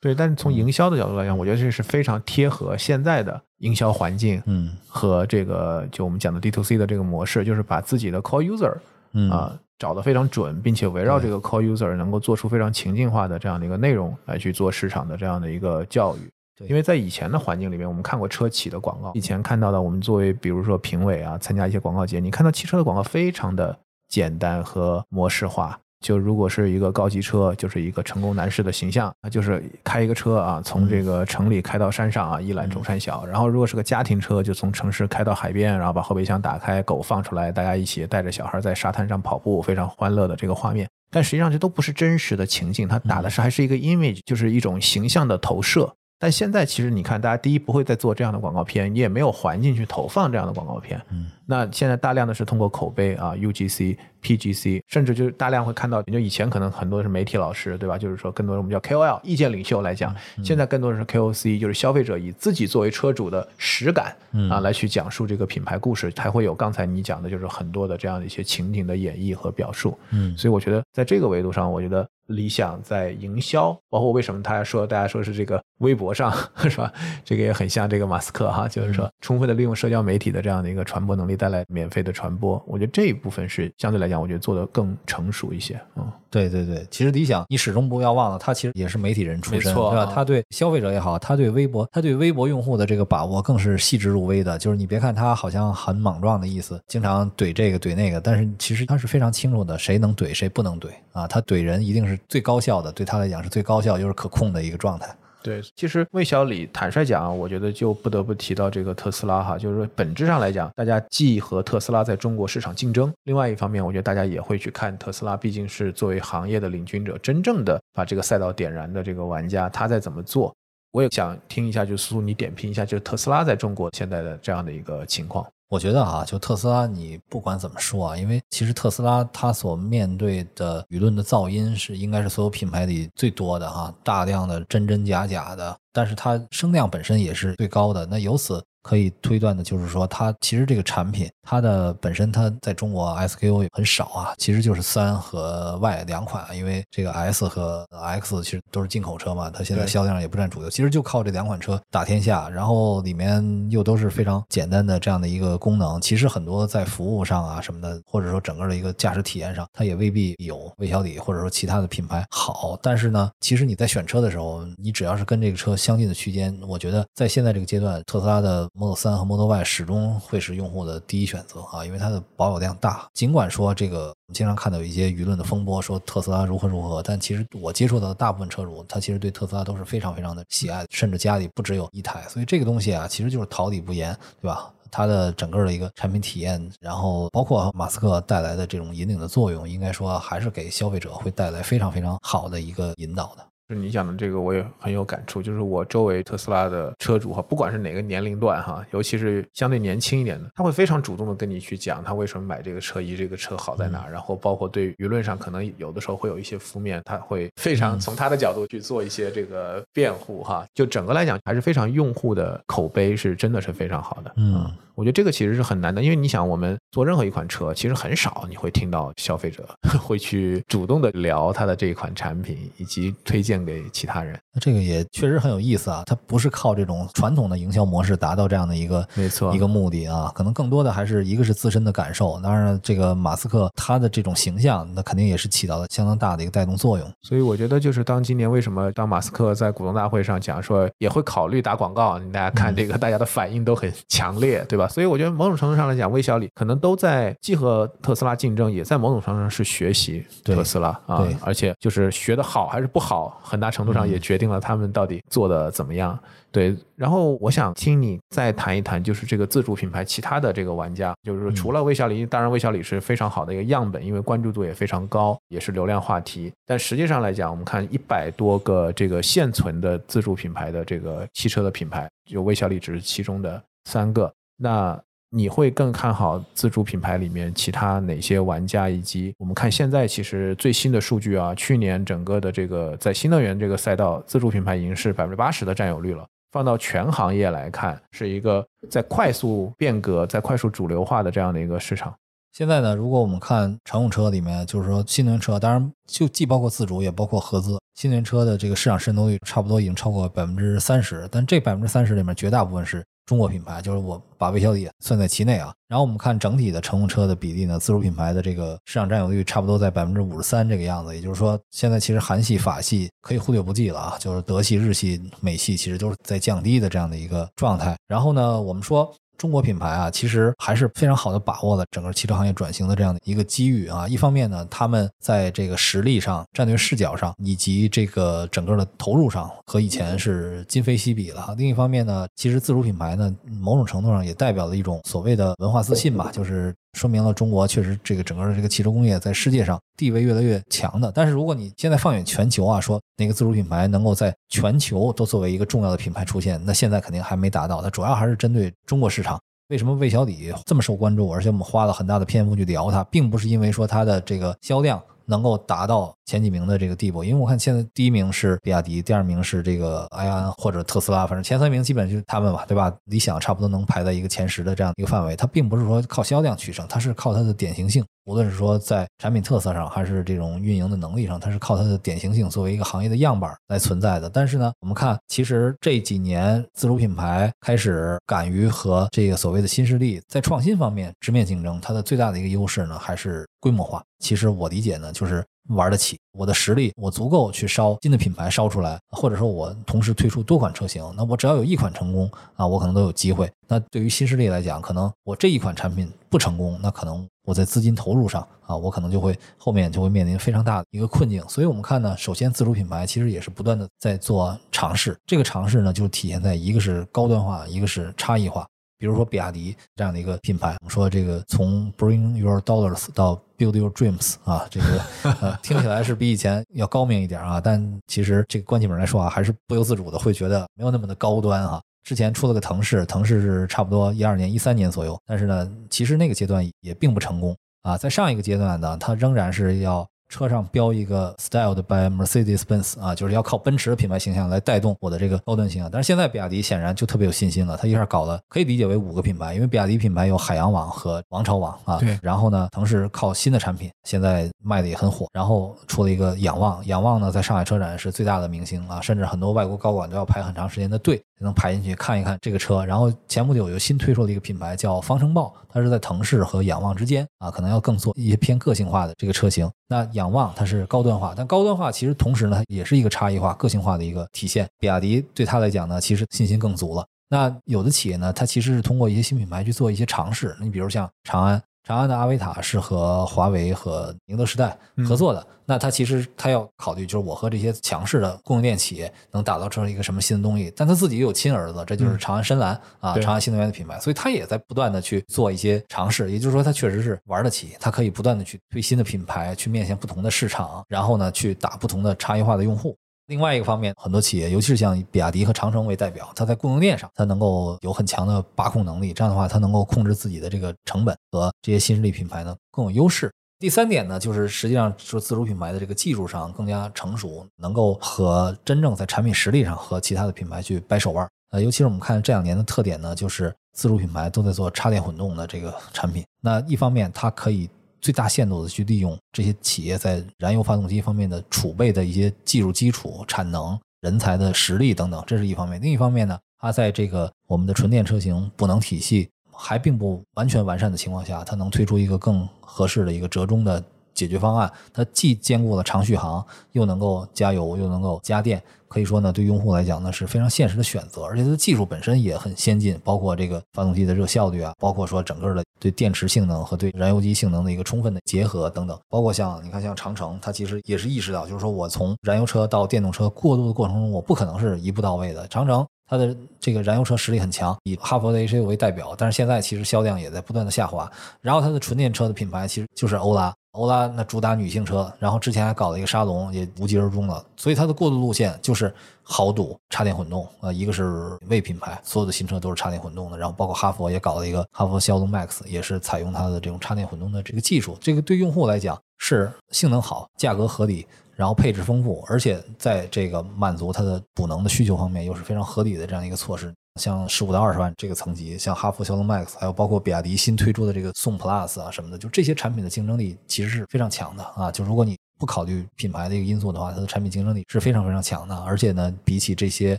对，但是从营销的角度来讲，我觉得这是非常贴合现在的营销环境，嗯，和这个就我们讲的 D to C 的这个模式，就是把自己的 Core User，嗯啊。找的非常准，并且围绕这个 core user 能够做出非常情境化的这样的一个内容来去做市场的这样的一个教育。因为在以前的环境里面，我们看过车企的广告，以前看到的，我们作为比如说评委啊，参加一些广告节，你看到汽车的广告非常的简单和模式化。就如果是一个高级车，就是一个成功男士的形象，那就是开一个车啊，从这个城里开到山上啊，一览众山小。然后如果是个家庭车，就从城市开到海边，然后把后备箱打开，狗放出来，大家一起带着小孩在沙滩上跑步，非常欢乐的这个画面。但实际上这都不是真实的情境，它打的是还是一个 image，就是一种形象的投射。但现在其实你看，大家第一不会再做这样的广告片，你也没有环境去投放这样的广告片。嗯，那现在大量的是通过口碑啊，UGC、PGC，甚至就是大量会看到，就以前可能很多是媒体老师，对吧？就是说更多的我们叫 KOL 意见领袖来讲，现在更多的是 KOC，就是消费者以自己作为车主的实感啊来去讲述这个品牌故事，才会有刚才你讲的就是很多的这样的一些情景的演绎和表述。嗯，所以我觉得在这个维度上，我觉得。理想在营销，包括为什么他说大家说是这个微博上 是吧？这个也很像这个马斯克哈，就是说充分的利用社交媒体的这样的一个传播能力，带来免费的传播。我觉得这一部分是相对来讲，我觉得做的更成熟一些。嗯，对对对，其实理想你始终不要忘了，他其实也是媒体人出身，对吧？他对消费者也好，他对微博，他对微博用户的这个把握更是细致入微的。就是你别看他好像很莽撞的意思，经常怼这个怼那个，但是其实他是非常清楚的，谁能怼谁不能怼啊？他怼人一定是。最高效的，对他来讲是最高效又是可控的一个状态。对，其实魏小李坦率讲啊，我觉得就不得不提到这个特斯拉哈，就是说本质上来讲，大家既和特斯拉在中国市场竞争，另外一方面，我觉得大家也会去看特斯拉，毕竟是作为行业的领军者，真正的把这个赛道点燃的这个玩家，他在怎么做？我也想听一下，就苏苏你点评一下，就是特斯拉在中国现在的这样的一个情况。我觉得啊，就特斯拉，你不管怎么说啊，因为其实特斯拉它所面对的舆论的噪音是应该是所有品牌里最多的啊，大量的真真假假的，但是它声量本身也是最高的。那由此。可以推断的就是说，它其实这个产品，它的本身它在中国 SKU 很少啊，其实就是三和 Y 两款，因为这个 S 和 X 其实都是进口车嘛，它现在销量也不占主流，其实就靠这两款车打天下，然后里面又都是非常简单的这样的一个功能，其实很多在服务上啊什么的，或者说整个的一个驾驶体验上，它也未必有魏小李或者说其他的品牌好，但是呢，其实你在选车的时候，你只要是跟这个车相近的区间，我觉得在现在这个阶段，特斯拉的 Model 3和 Model Y 始终会是用户的第一选择啊，因为它的保有量大。尽管说这个，我们经常看到有一些舆论的风波，说特斯拉如何如何，但其实我接触到的大部分车主，他其实对特斯拉都是非常非常的喜爱，甚至家里不只有一台。所以这个东西啊，其实就是桃李不言，对吧？它的整个的一个产品体验，然后包括马斯克带来的这种引领的作用，应该说还是给消费者会带来非常非常好的一个引导的。是你讲的这个，我也很有感触。就是我周围特斯拉的车主哈，不管是哪个年龄段哈，尤其是相对年轻一点的，他会非常主动的跟你去讲他为什么买这个车，以这个车好在哪。然后包括对舆论上可能有的时候会有一些负面，他会非常从他的角度去做一些这个辩护哈。就整个来讲，还是非常用户的口碑是真的是非常好的。嗯，我觉得这个其实是很难的，因为你想，我们做任何一款车，其实很少你会听到消费者 会去主动的聊他的这一款产品，以及推荐给其他人。那这个也确实很有意思啊，它不是靠这种传统的营销模式达到这样的一个没错一个目的啊，可能更多的还是一个是自身的感受，当然这个马斯克他的这种形象，那肯定也是起到了相当大的一个带动作用。所以我觉得就是当今年为什么当马斯克在股东大会上讲说也会考虑打广告，大家看这个大家的反应都很强烈，对吧？所以我觉得某种程度上来讲，微小李可能都在既和特斯拉竞争，也在某种程度上是学习特斯拉啊，而且就是学的好还是不好，很大程度上也决定了他们到底做的怎么样。对，然后我想听你再谈一谈，就是这个自主品牌其他的这个玩家，就是说除了魏小李，当然魏小李是非常好的一个样本，因为关注度也非常高，也是流量话题。但实际上来讲，我们看一百多个这个现存的自主品牌的这个汽车的品牌，就魏小李只是其中的三个。那你会更看好自主品牌里面其他哪些玩家？以及我们看现在其实最新的数据啊，去年整个的这个在新能源这个赛道，自主品牌已经是百分之八十的占有率了。放到全行业来看，是一个在快速变革、在快速主流化的这样的一个市场。现在呢，如果我们看乘用车里面，就是说新能源车，当然就既包括自主，也包括合资。新能源车的这个市场渗透率差不多已经超过百分之三十，但这百分之三十里面绝大部分是。中国品牌就是我把魏小李算在其内啊，然后我们看整体的乘用车的比例呢，自主品牌的这个市场占有率差不多在百分之五十三这个样子，也就是说，现在其实韩系、法系可以忽略不计了啊，就是德系、日系、美系其实都是在降低的这样的一个状态。然后呢，我们说。中国品牌啊，其实还是非常好的把握了整个汽车行业转型的这样的一个机遇啊。一方面呢，他们在这个实力上、战略视角上，以及这个整个的投入上，和以前是今非昔比了。另一方面呢，其实自主品牌呢，某种程度上也代表了一种所谓的文化自信吧，就是。说明了中国确实这个整个的这个汽车工业在世界上地位越来越强的。但是如果你现在放眼全球啊，说哪个自主品牌能够在全球都作为一个重要的品牌出现，那现在肯定还没达到。它主要还是针对中国市场。为什么魏小李这么受关注？而且我们花了很大的篇幅去聊它，并不是因为说它的这个销量。能够达到前几名的这个地步，因为我看现在第一名是比亚迪，第二名是这个埃安或者特斯拉，反正前三名基本就是他们吧，对吧？理想差不多能排在一个前十的这样一个范围。它并不是说靠销量取胜，它是靠它的典型性。无论是说在产品特色上，还是这种运营的能力上，它是靠它的典型性作为一个行业的样板来存在的。但是呢，我们看，其实这几年自主品牌开始敢于和这个所谓的新势力在创新方面直面竞争，它的最大的一个优势呢，还是规模化。其实我理解呢，就是玩得起，我的实力我足够去烧新的品牌烧出来，或者说我同时推出多款车型，那我只要有一款成功啊，我可能都有机会。那对于新势力来讲，可能我这一款产品不成功，那可能我在资金投入上啊，我可能就会后面就会面临非常大的一个困境。所以，我们看呢，首先自主品牌其实也是不断的在做尝试，这个尝试呢，就体现在一个是高端化，一个是差异化。比如说比亚迪这样的一个品牌，我们说这个从 Bring Your Dollars 到 Build Your Dreams 啊，这个呃听起来是比以前要高明一点啊，但其实这个关起门来说啊，还是不由自主的会觉得没有那么的高端哈。之前出了个腾势，腾势是差不多一二年、一三年左右，但是呢，其实那个阶段也并不成功啊。在上一个阶段呢，它仍然是要。车上标一个 Styled by Mercedes-Benz 啊，就是要靠奔驰的品牌形象来带动我的这个高端形象。但是现在比亚迪显然就特别有信心了，它一下搞了，可以理解为五个品牌，因为比亚迪品牌有海洋网和王朝网啊。对。然后呢，腾势靠新的产品，现在卖的也很火。然后出了一个仰望，仰望呢在上海车展是最大的明星啊，甚至很多外国高管都要排很长时间的队才能排进去看一看这个车。然后前不久又新推出了一个品牌叫方程豹，它是在腾势和仰望之间啊，可能要更做一些偏个性化的这个车型。那仰望它是高端化，但高端化其实同时呢，也是一个差异化、个性化的一个体现。比亚迪对它来讲呢，其实信心更足了。那有的企业呢，它其实是通过一些新品牌去做一些尝试。你比如像长安，长安的阿维塔是和华为和宁德时代合作的。那它其实它要考虑，就是我和这些强势的供应链企业能打造成一个什么新的东西。但它自己又有亲儿子，这就是长安深蓝啊，长安新能源的品牌，所以它也在不断的去做一些尝试。也就是说，它确实是玩得起，它可以不断的去推新的品牌，去面向不同的市场，然后呢，去打不同的差异化的用户。另外一个方面，很多企业，尤其是像比亚迪和长城为代表，它在供应链上，它能够有很强的把控能力。这样的话，它能够控制自己的这个成本，和这些新势力品牌呢更有优势。第三点呢，就是实际上说自主品牌的这个技术上更加成熟，能够和真正在产品实力上和其他的品牌去掰手腕。呃，尤其是我们看这两年的特点呢，就是自主品牌都在做插电混动的这个产品。那一方面，它可以最大限度的去利用这些企业在燃油发动机方面的储备的一些技术基础、产能、人才的实力等等，这是一方面。另一方面呢，它在这个我们的纯电车型补能体系还并不完全完善的情况下，它能推出一个更合适的一个折中的解决方案。它既兼顾了长续航，又能够加油，又能够加电，可以说呢，对用户来讲呢是非常现实的选择。而且它的技术本身也很先进，包括这个发动机的热效率啊，包括说整个的对电池性能和对燃油机性能的一个充分的结合等等。包括像你看，像长城，它其实也是意识到，就是说我从燃油车到电动车过渡的过程中，我不可能是一步到位的。长城它的这个燃油车实力很强，以哈佛的 H 6为代表，但是现在其实销量也在不断的下滑。然后它的纯电车的品牌其实就是欧拉，欧拉那主打女性车，然后之前还搞了一个沙龙，也无疾而终了。所以它的过渡路线就是豪赌插电混动，呃，一个是为品牌，所有的新车都是插电混动的，然后包括哈佛也搞了一个哈佛枭龙 Max，也是采用它的这种插电混动的这个技术。这个对用户来讲是性能好，价格合理。然后配置丰富，而且在这个满足它的补能的需求方面，又是非常合理的这样一个措施。像十五到二十万这个层级，像哈弗枭龙 Max，还有包括比亚迪新推出的这个宋 Plus 啊什么的，就这些产品的竞争力其实是非常强的啊。就如果你不考虑品牌的一个因素的话，它的产品竞争力是非常非常强的。而且呢，比起这些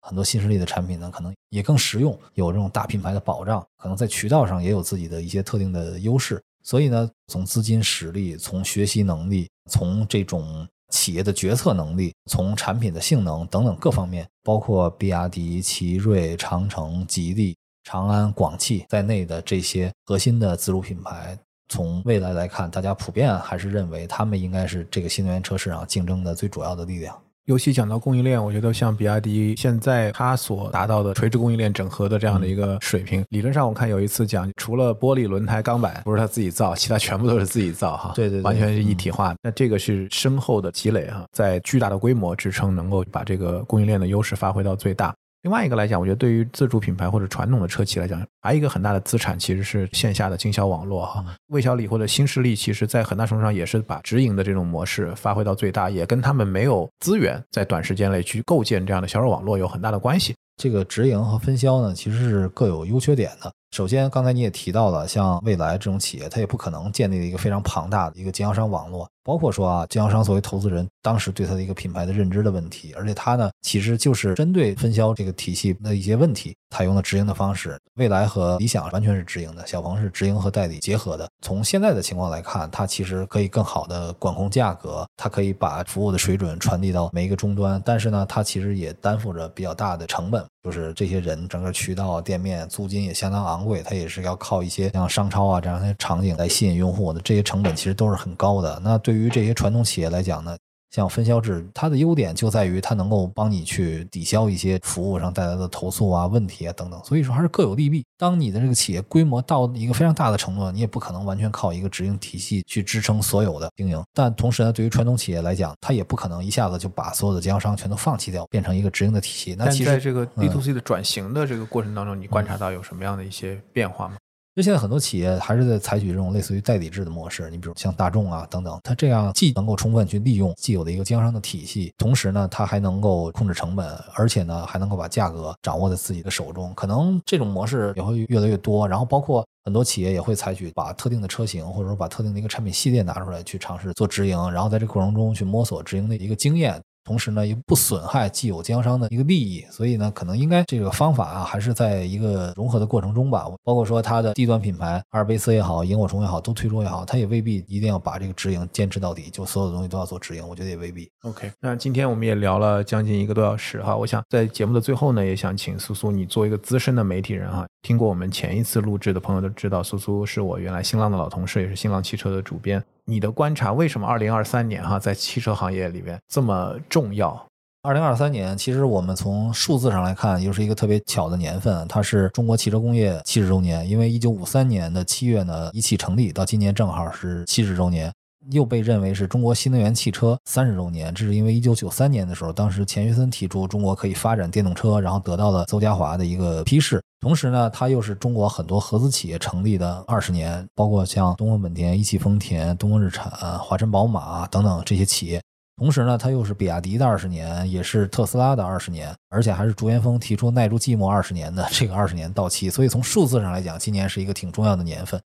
很多新势力的产品呢，可能也更实用，有这种大品牌的保障，可能在渠道上也有自己的一些特定的优势。所以呢，从资金实力、从学习能力、从这种企业的决策能力，从产品的性能等等各方面，包括比亚迪、奇瑞、长城、吉利、长安、广汽在内的这些核心的自主品牌，从未来来看，大家普遍还是认为他们应该是这个新能源车市场竞争的最主要的力量。尤其讲到供应链，我觉得像比亚迪现在它所达到的垂直供应链整合的这样的一个水平，理论上我看有一次讲，除了玻璃、轮胎、钢板不是他自己造，其他全部都是自己造哈，对对对完全是一体化。那这个是深厚的积累哈，在巨大的规模支撑，能够把这个供应链的优势发挥到最大。另外一个来讲，我觉得对于自主品牌或者传统的车企来讲，还有一个很大的资产其实是线下的经销网络哈。魏小李或者新势力，其实在很大程度上也是把直营的这种模式发挥到最大，也跟他们没有资源在短时间内去构建这样的销售网络有很大的关系。这个直营和分销呢，其实是各有优缺点的。首先，刚才你也提到了，像蔚来这种企业，它也不可能建立一个非常庞大的一个经销商网络，包括说啊，经销商作为投资人，当时对它的一个品牌的认知的问题，而且它呢，其实就是针对分销这个体系的一些问题，采用了直营的方式。蔚来和理想完全是直营的，小鹏是直营和代理结合的。从现在的情况来看，它其实可以更好的管控价格，它可以把服务的水准传递到每一个终端，但是呢，它其实也担负着比较大的成本。就是这些人，整个渠道、店面租金也相当昂贵，他也是要靠一些像商超啊这样的场景来吸引用户的，这些成本其实都是很高的。那对于这些传统企业来讲呢，像分销制，它的优点就在于它能够帮你去抵消一些服务上带来的投诉啊、问题啊等等，所以说还是各有利弊。当你的这个企业规模到一个非常大的程度，你也不可能完全靠一个直营体系去支撑所有的经营。但同时呢，对于传统企业来讲，它也不可能一下子就把所有的经销商全都放弃掉，变成一个直营的体系。那其实在这个嗯 D to C 的转型的这个过程当中，你观察到有什么样的一些变化吗？现在很多企业还是在采取这种类似于代理制的模式，你比如像大众啊等等，它这样既能够充分去利用既有的一个经销商的体系，同时呢，它还能够控制成本，而且呢，还能够把价格掌握在自己的手中。可能这种模式也会越来越多，然后包括很多企业也会采取把特定的车型或者说把特定的一个产品系列拿出来去尝试做直营，然后在这过程中去摸索直营的一个经验。同时呢又不损害既有经销商的一个利益，所以呢可能应该这个方法啊还是在一个融合的过程中吧。包括说它的低端品牌阿尔卑斯也好，萤火虫也好，都推出也好，它也未必一定要把这个直营坚持到底，就所有的东西都要做直营，我觉得也未必。OK，那今天我们也聊了将近一个多小时哈，我想在节目的最后呢，也想请苏苏，你作为一个资深的媒体人哈，听过我们前一次录制的朋友都知道，苏苏是我原来新浪的老同事，也是新浪汽车的主编。你的观察，为什么二零二三年哈在汽车行业里面这么重要？二零二三年，其实我们从数字上来看，又是一个特别巧的年份，它是中国汽车工业七十周年。因为一九五三年的七月呢，一汽成立，到今年正好是七十周年，又被认为是中国新能源汽车三十周年。这是因为一九九三年的时候，当时钱学森提出中国可以发展电动车，然后得到了邹家华的一个批示。同时呢，它又是中国很多合资企业成立的二十年，包括像东风本田、一汽丰田、东风日产、华晨宝马等等这些企业。同时呢，它又是比亚迪的二十年，也是特斯拉的二十年，而且还是朱元峰提出耐住寂寞二十年的这个二十年到期。所以从数字上来讲，今年是一个挺重要的年份。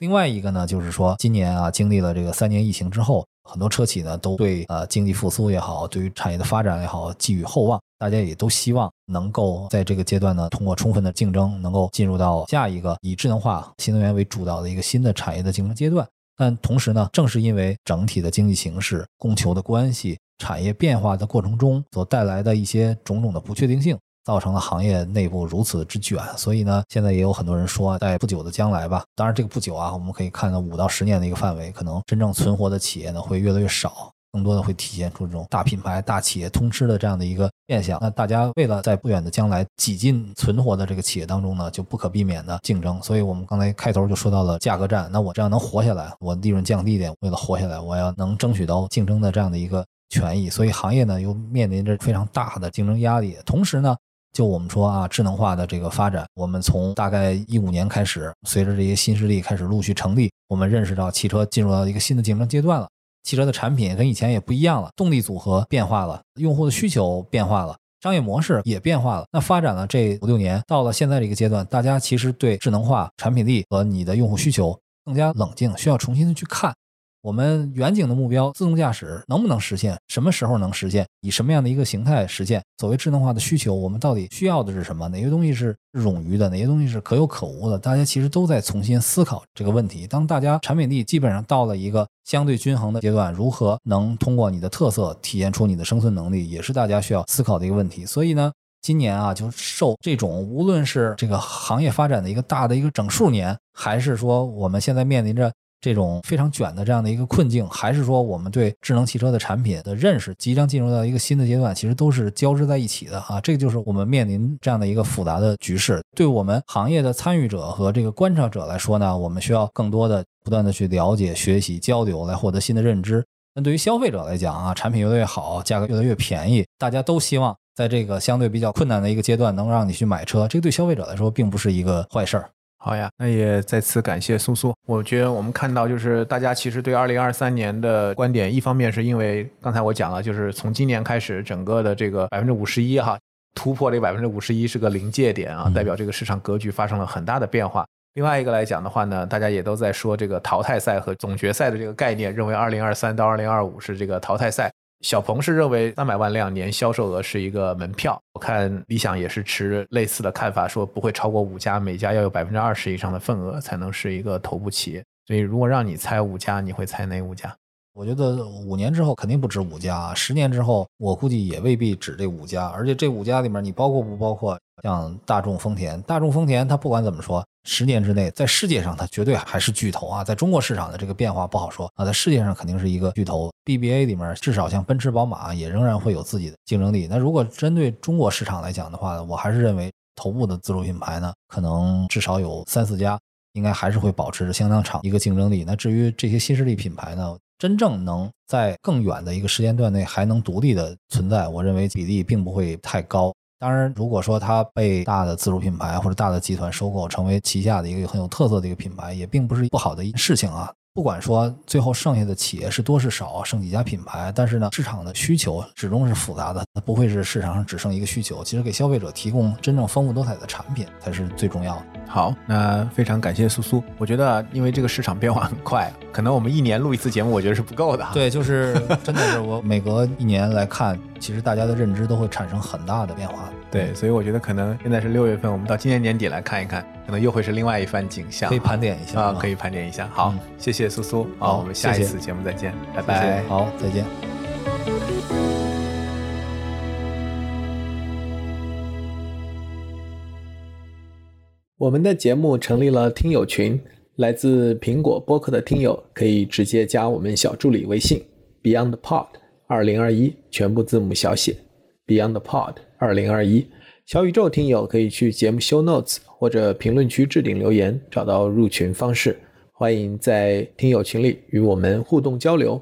另外一个呢，就是说今年啊，经历了这个三年疫情之后，很多车企呢都对呃经济复苏也好，对于产业的发展也好寄予厚望。大家也都希望能够在这个阶段呢，通过充分的竞争，能够进入到下一个以智能化、新能源为主导的一个新的产业的竞争阶段。但同时呢，正是因为整体的经济形势、供求的关系、产业变化的过程中所带来的一些种种的不确定性，造成了行业内部如此之卷。所以呢，现在也有很多人说，在不久的将来吧，当然这个不久啊，我们可以看到五到十年的一个范围，可能真正存活的企业呢会越来越少。更多的会体现出这种大品牌、大企业通吃的这样的一个现象。那大家为了在不远的将来挤进存活的这个企业当中呢，就不可避免的竞争。所以我们刚才开头就说到了价格战。那我这样能活下来，我利润降低一点，为了活下来，我要能争取到竞争的这样的一个权益。所以行业呢又面临着非常大的竞争压力。同时呢，就我们说啊，智能化的这个发展，我们从大概一五年开始，随着这些新势力开始陆续成立，我们认识到汽车进入到一个新的竞争阶段了。汽车的产品跟以前也不一样了，动力组合变化了，用户的需求变化了，商业模式也变化了。那发展了这五六年，到了现在这个阶段，大家其实对智能化、产品力和你的用户需求更加冷静，需要重新的去看。我们远景的目标，自动驾驶能不能实现？什么时候能实现？以什么样的一个形态实现？所谓智能化的需求，我们到底需要的是什么？哪些东西是冗余的？哪些东西是可有可无的？大家其实都在重新思考这个问题。当大家产品力基本上到了一个相对均衡的阶段，如何能通过你的特色体现出你的生存能力，也是大家需要思考的一个问题。所以呢，今年啊，就受这种无论是这个行业发展的一个大的一个整数年，还是说我们现在面临着。这种非常卷的这样的一个困境，还是说我们对智能汽车的产品的认识即将进入到一个新的阶段，其实都是交织在一起的啊。这个就是我们面临这样的一个复杂的局势。对我们行业的参与者和这个观察者来说呢，我们需要更多的不断的去了解、学习、交流，来获得新的认知。那对于消费者来讲啊，产品越来越好，价格越来越便宜，大家都希望在这个相对比较困难的一个阶段能让你去买车，这个对消费者来说并不是一个坏事儿。好呀，那也再次感谢苏苏。我觉得我们看到，就是大家其实对二零二三年的观点，一方面是因为刚才我讲了，就是从今年开始，整个的这个百分之五十一哈，突破这个百分之五十一是个临界点啊，代表这个市场格局发生了很大的变化。另外一个来讲的话呢，大家也都在说这个淘汰赛和总决赛的这个概念，认为二零二三到二零二五是这个淘汰赛。小鹏是认为三百万辆年销售额是一个门票，我看理想也是持类似的看法，说不会超过五家，每家要有百分之二十以上的份额才能是一个头部企业。所以如果让你猜五家，你会猜哪五家？我觉得五年之后肯定不止五家，十年之后我估计也未必止这五家，而且这五家里面你包括不包括像大众、丰田？大众、丰田它不管怎么说。十年之内，在世界上它绝对还是巨头啊！在中国市场的这个变化不好说啊，在世界上肯定是一个巨头。BBA 里面至少像奔驰、宝马也仍然会有自己的竞争力。那如果针对中国市场来讲的话，我还是认为头部的自主品牌呢，可能至少有三四家，应该还是会保持着相当长一个竞争力。那至于这些新势力品牌呢，真正能在更远的一个时间段内还能独立的存在，我认为比例并不会太高。当然，如果说它被大的自主品牌或者大的集团收购，成为旗下的一个很有特色的一个品牌，也并不是不好的事情啊。不管说最后剩下的企业是多是少，剩几家品牌，但是呢，市场的需求始终是复杂的，它不会是市场上只剩一个需求。其实给消费者提供真正丰富多彩的产品才是最重要的。好，那非常感谢苏苏。我觉得，因为这个市场变化很快，可能我们一年录一次节目，我觉得是不够的。对，就是 真的是我每隔一年来看，其实大家的认知都会产生很大的变化。对，所以我觉得可能现在是六月份，我们到今年年底来看一看，可能又会是另外一番景象。可以盘点一下啊，可以盘点一下。好，谢谢苏苏。好，我们下一次节目再见，拜拜。好，再见。我们的节目成立了听友群，来自苹果播客的听友可以直接加我们小助理微信 BeyondPod 二零二一，全部字母小写 BeyondPod 二零二一。小宇宙听友可以去节目 Show Notes 或者评论区置顶留言，找到入群方式。欢迎在听友群里与我们互动交流。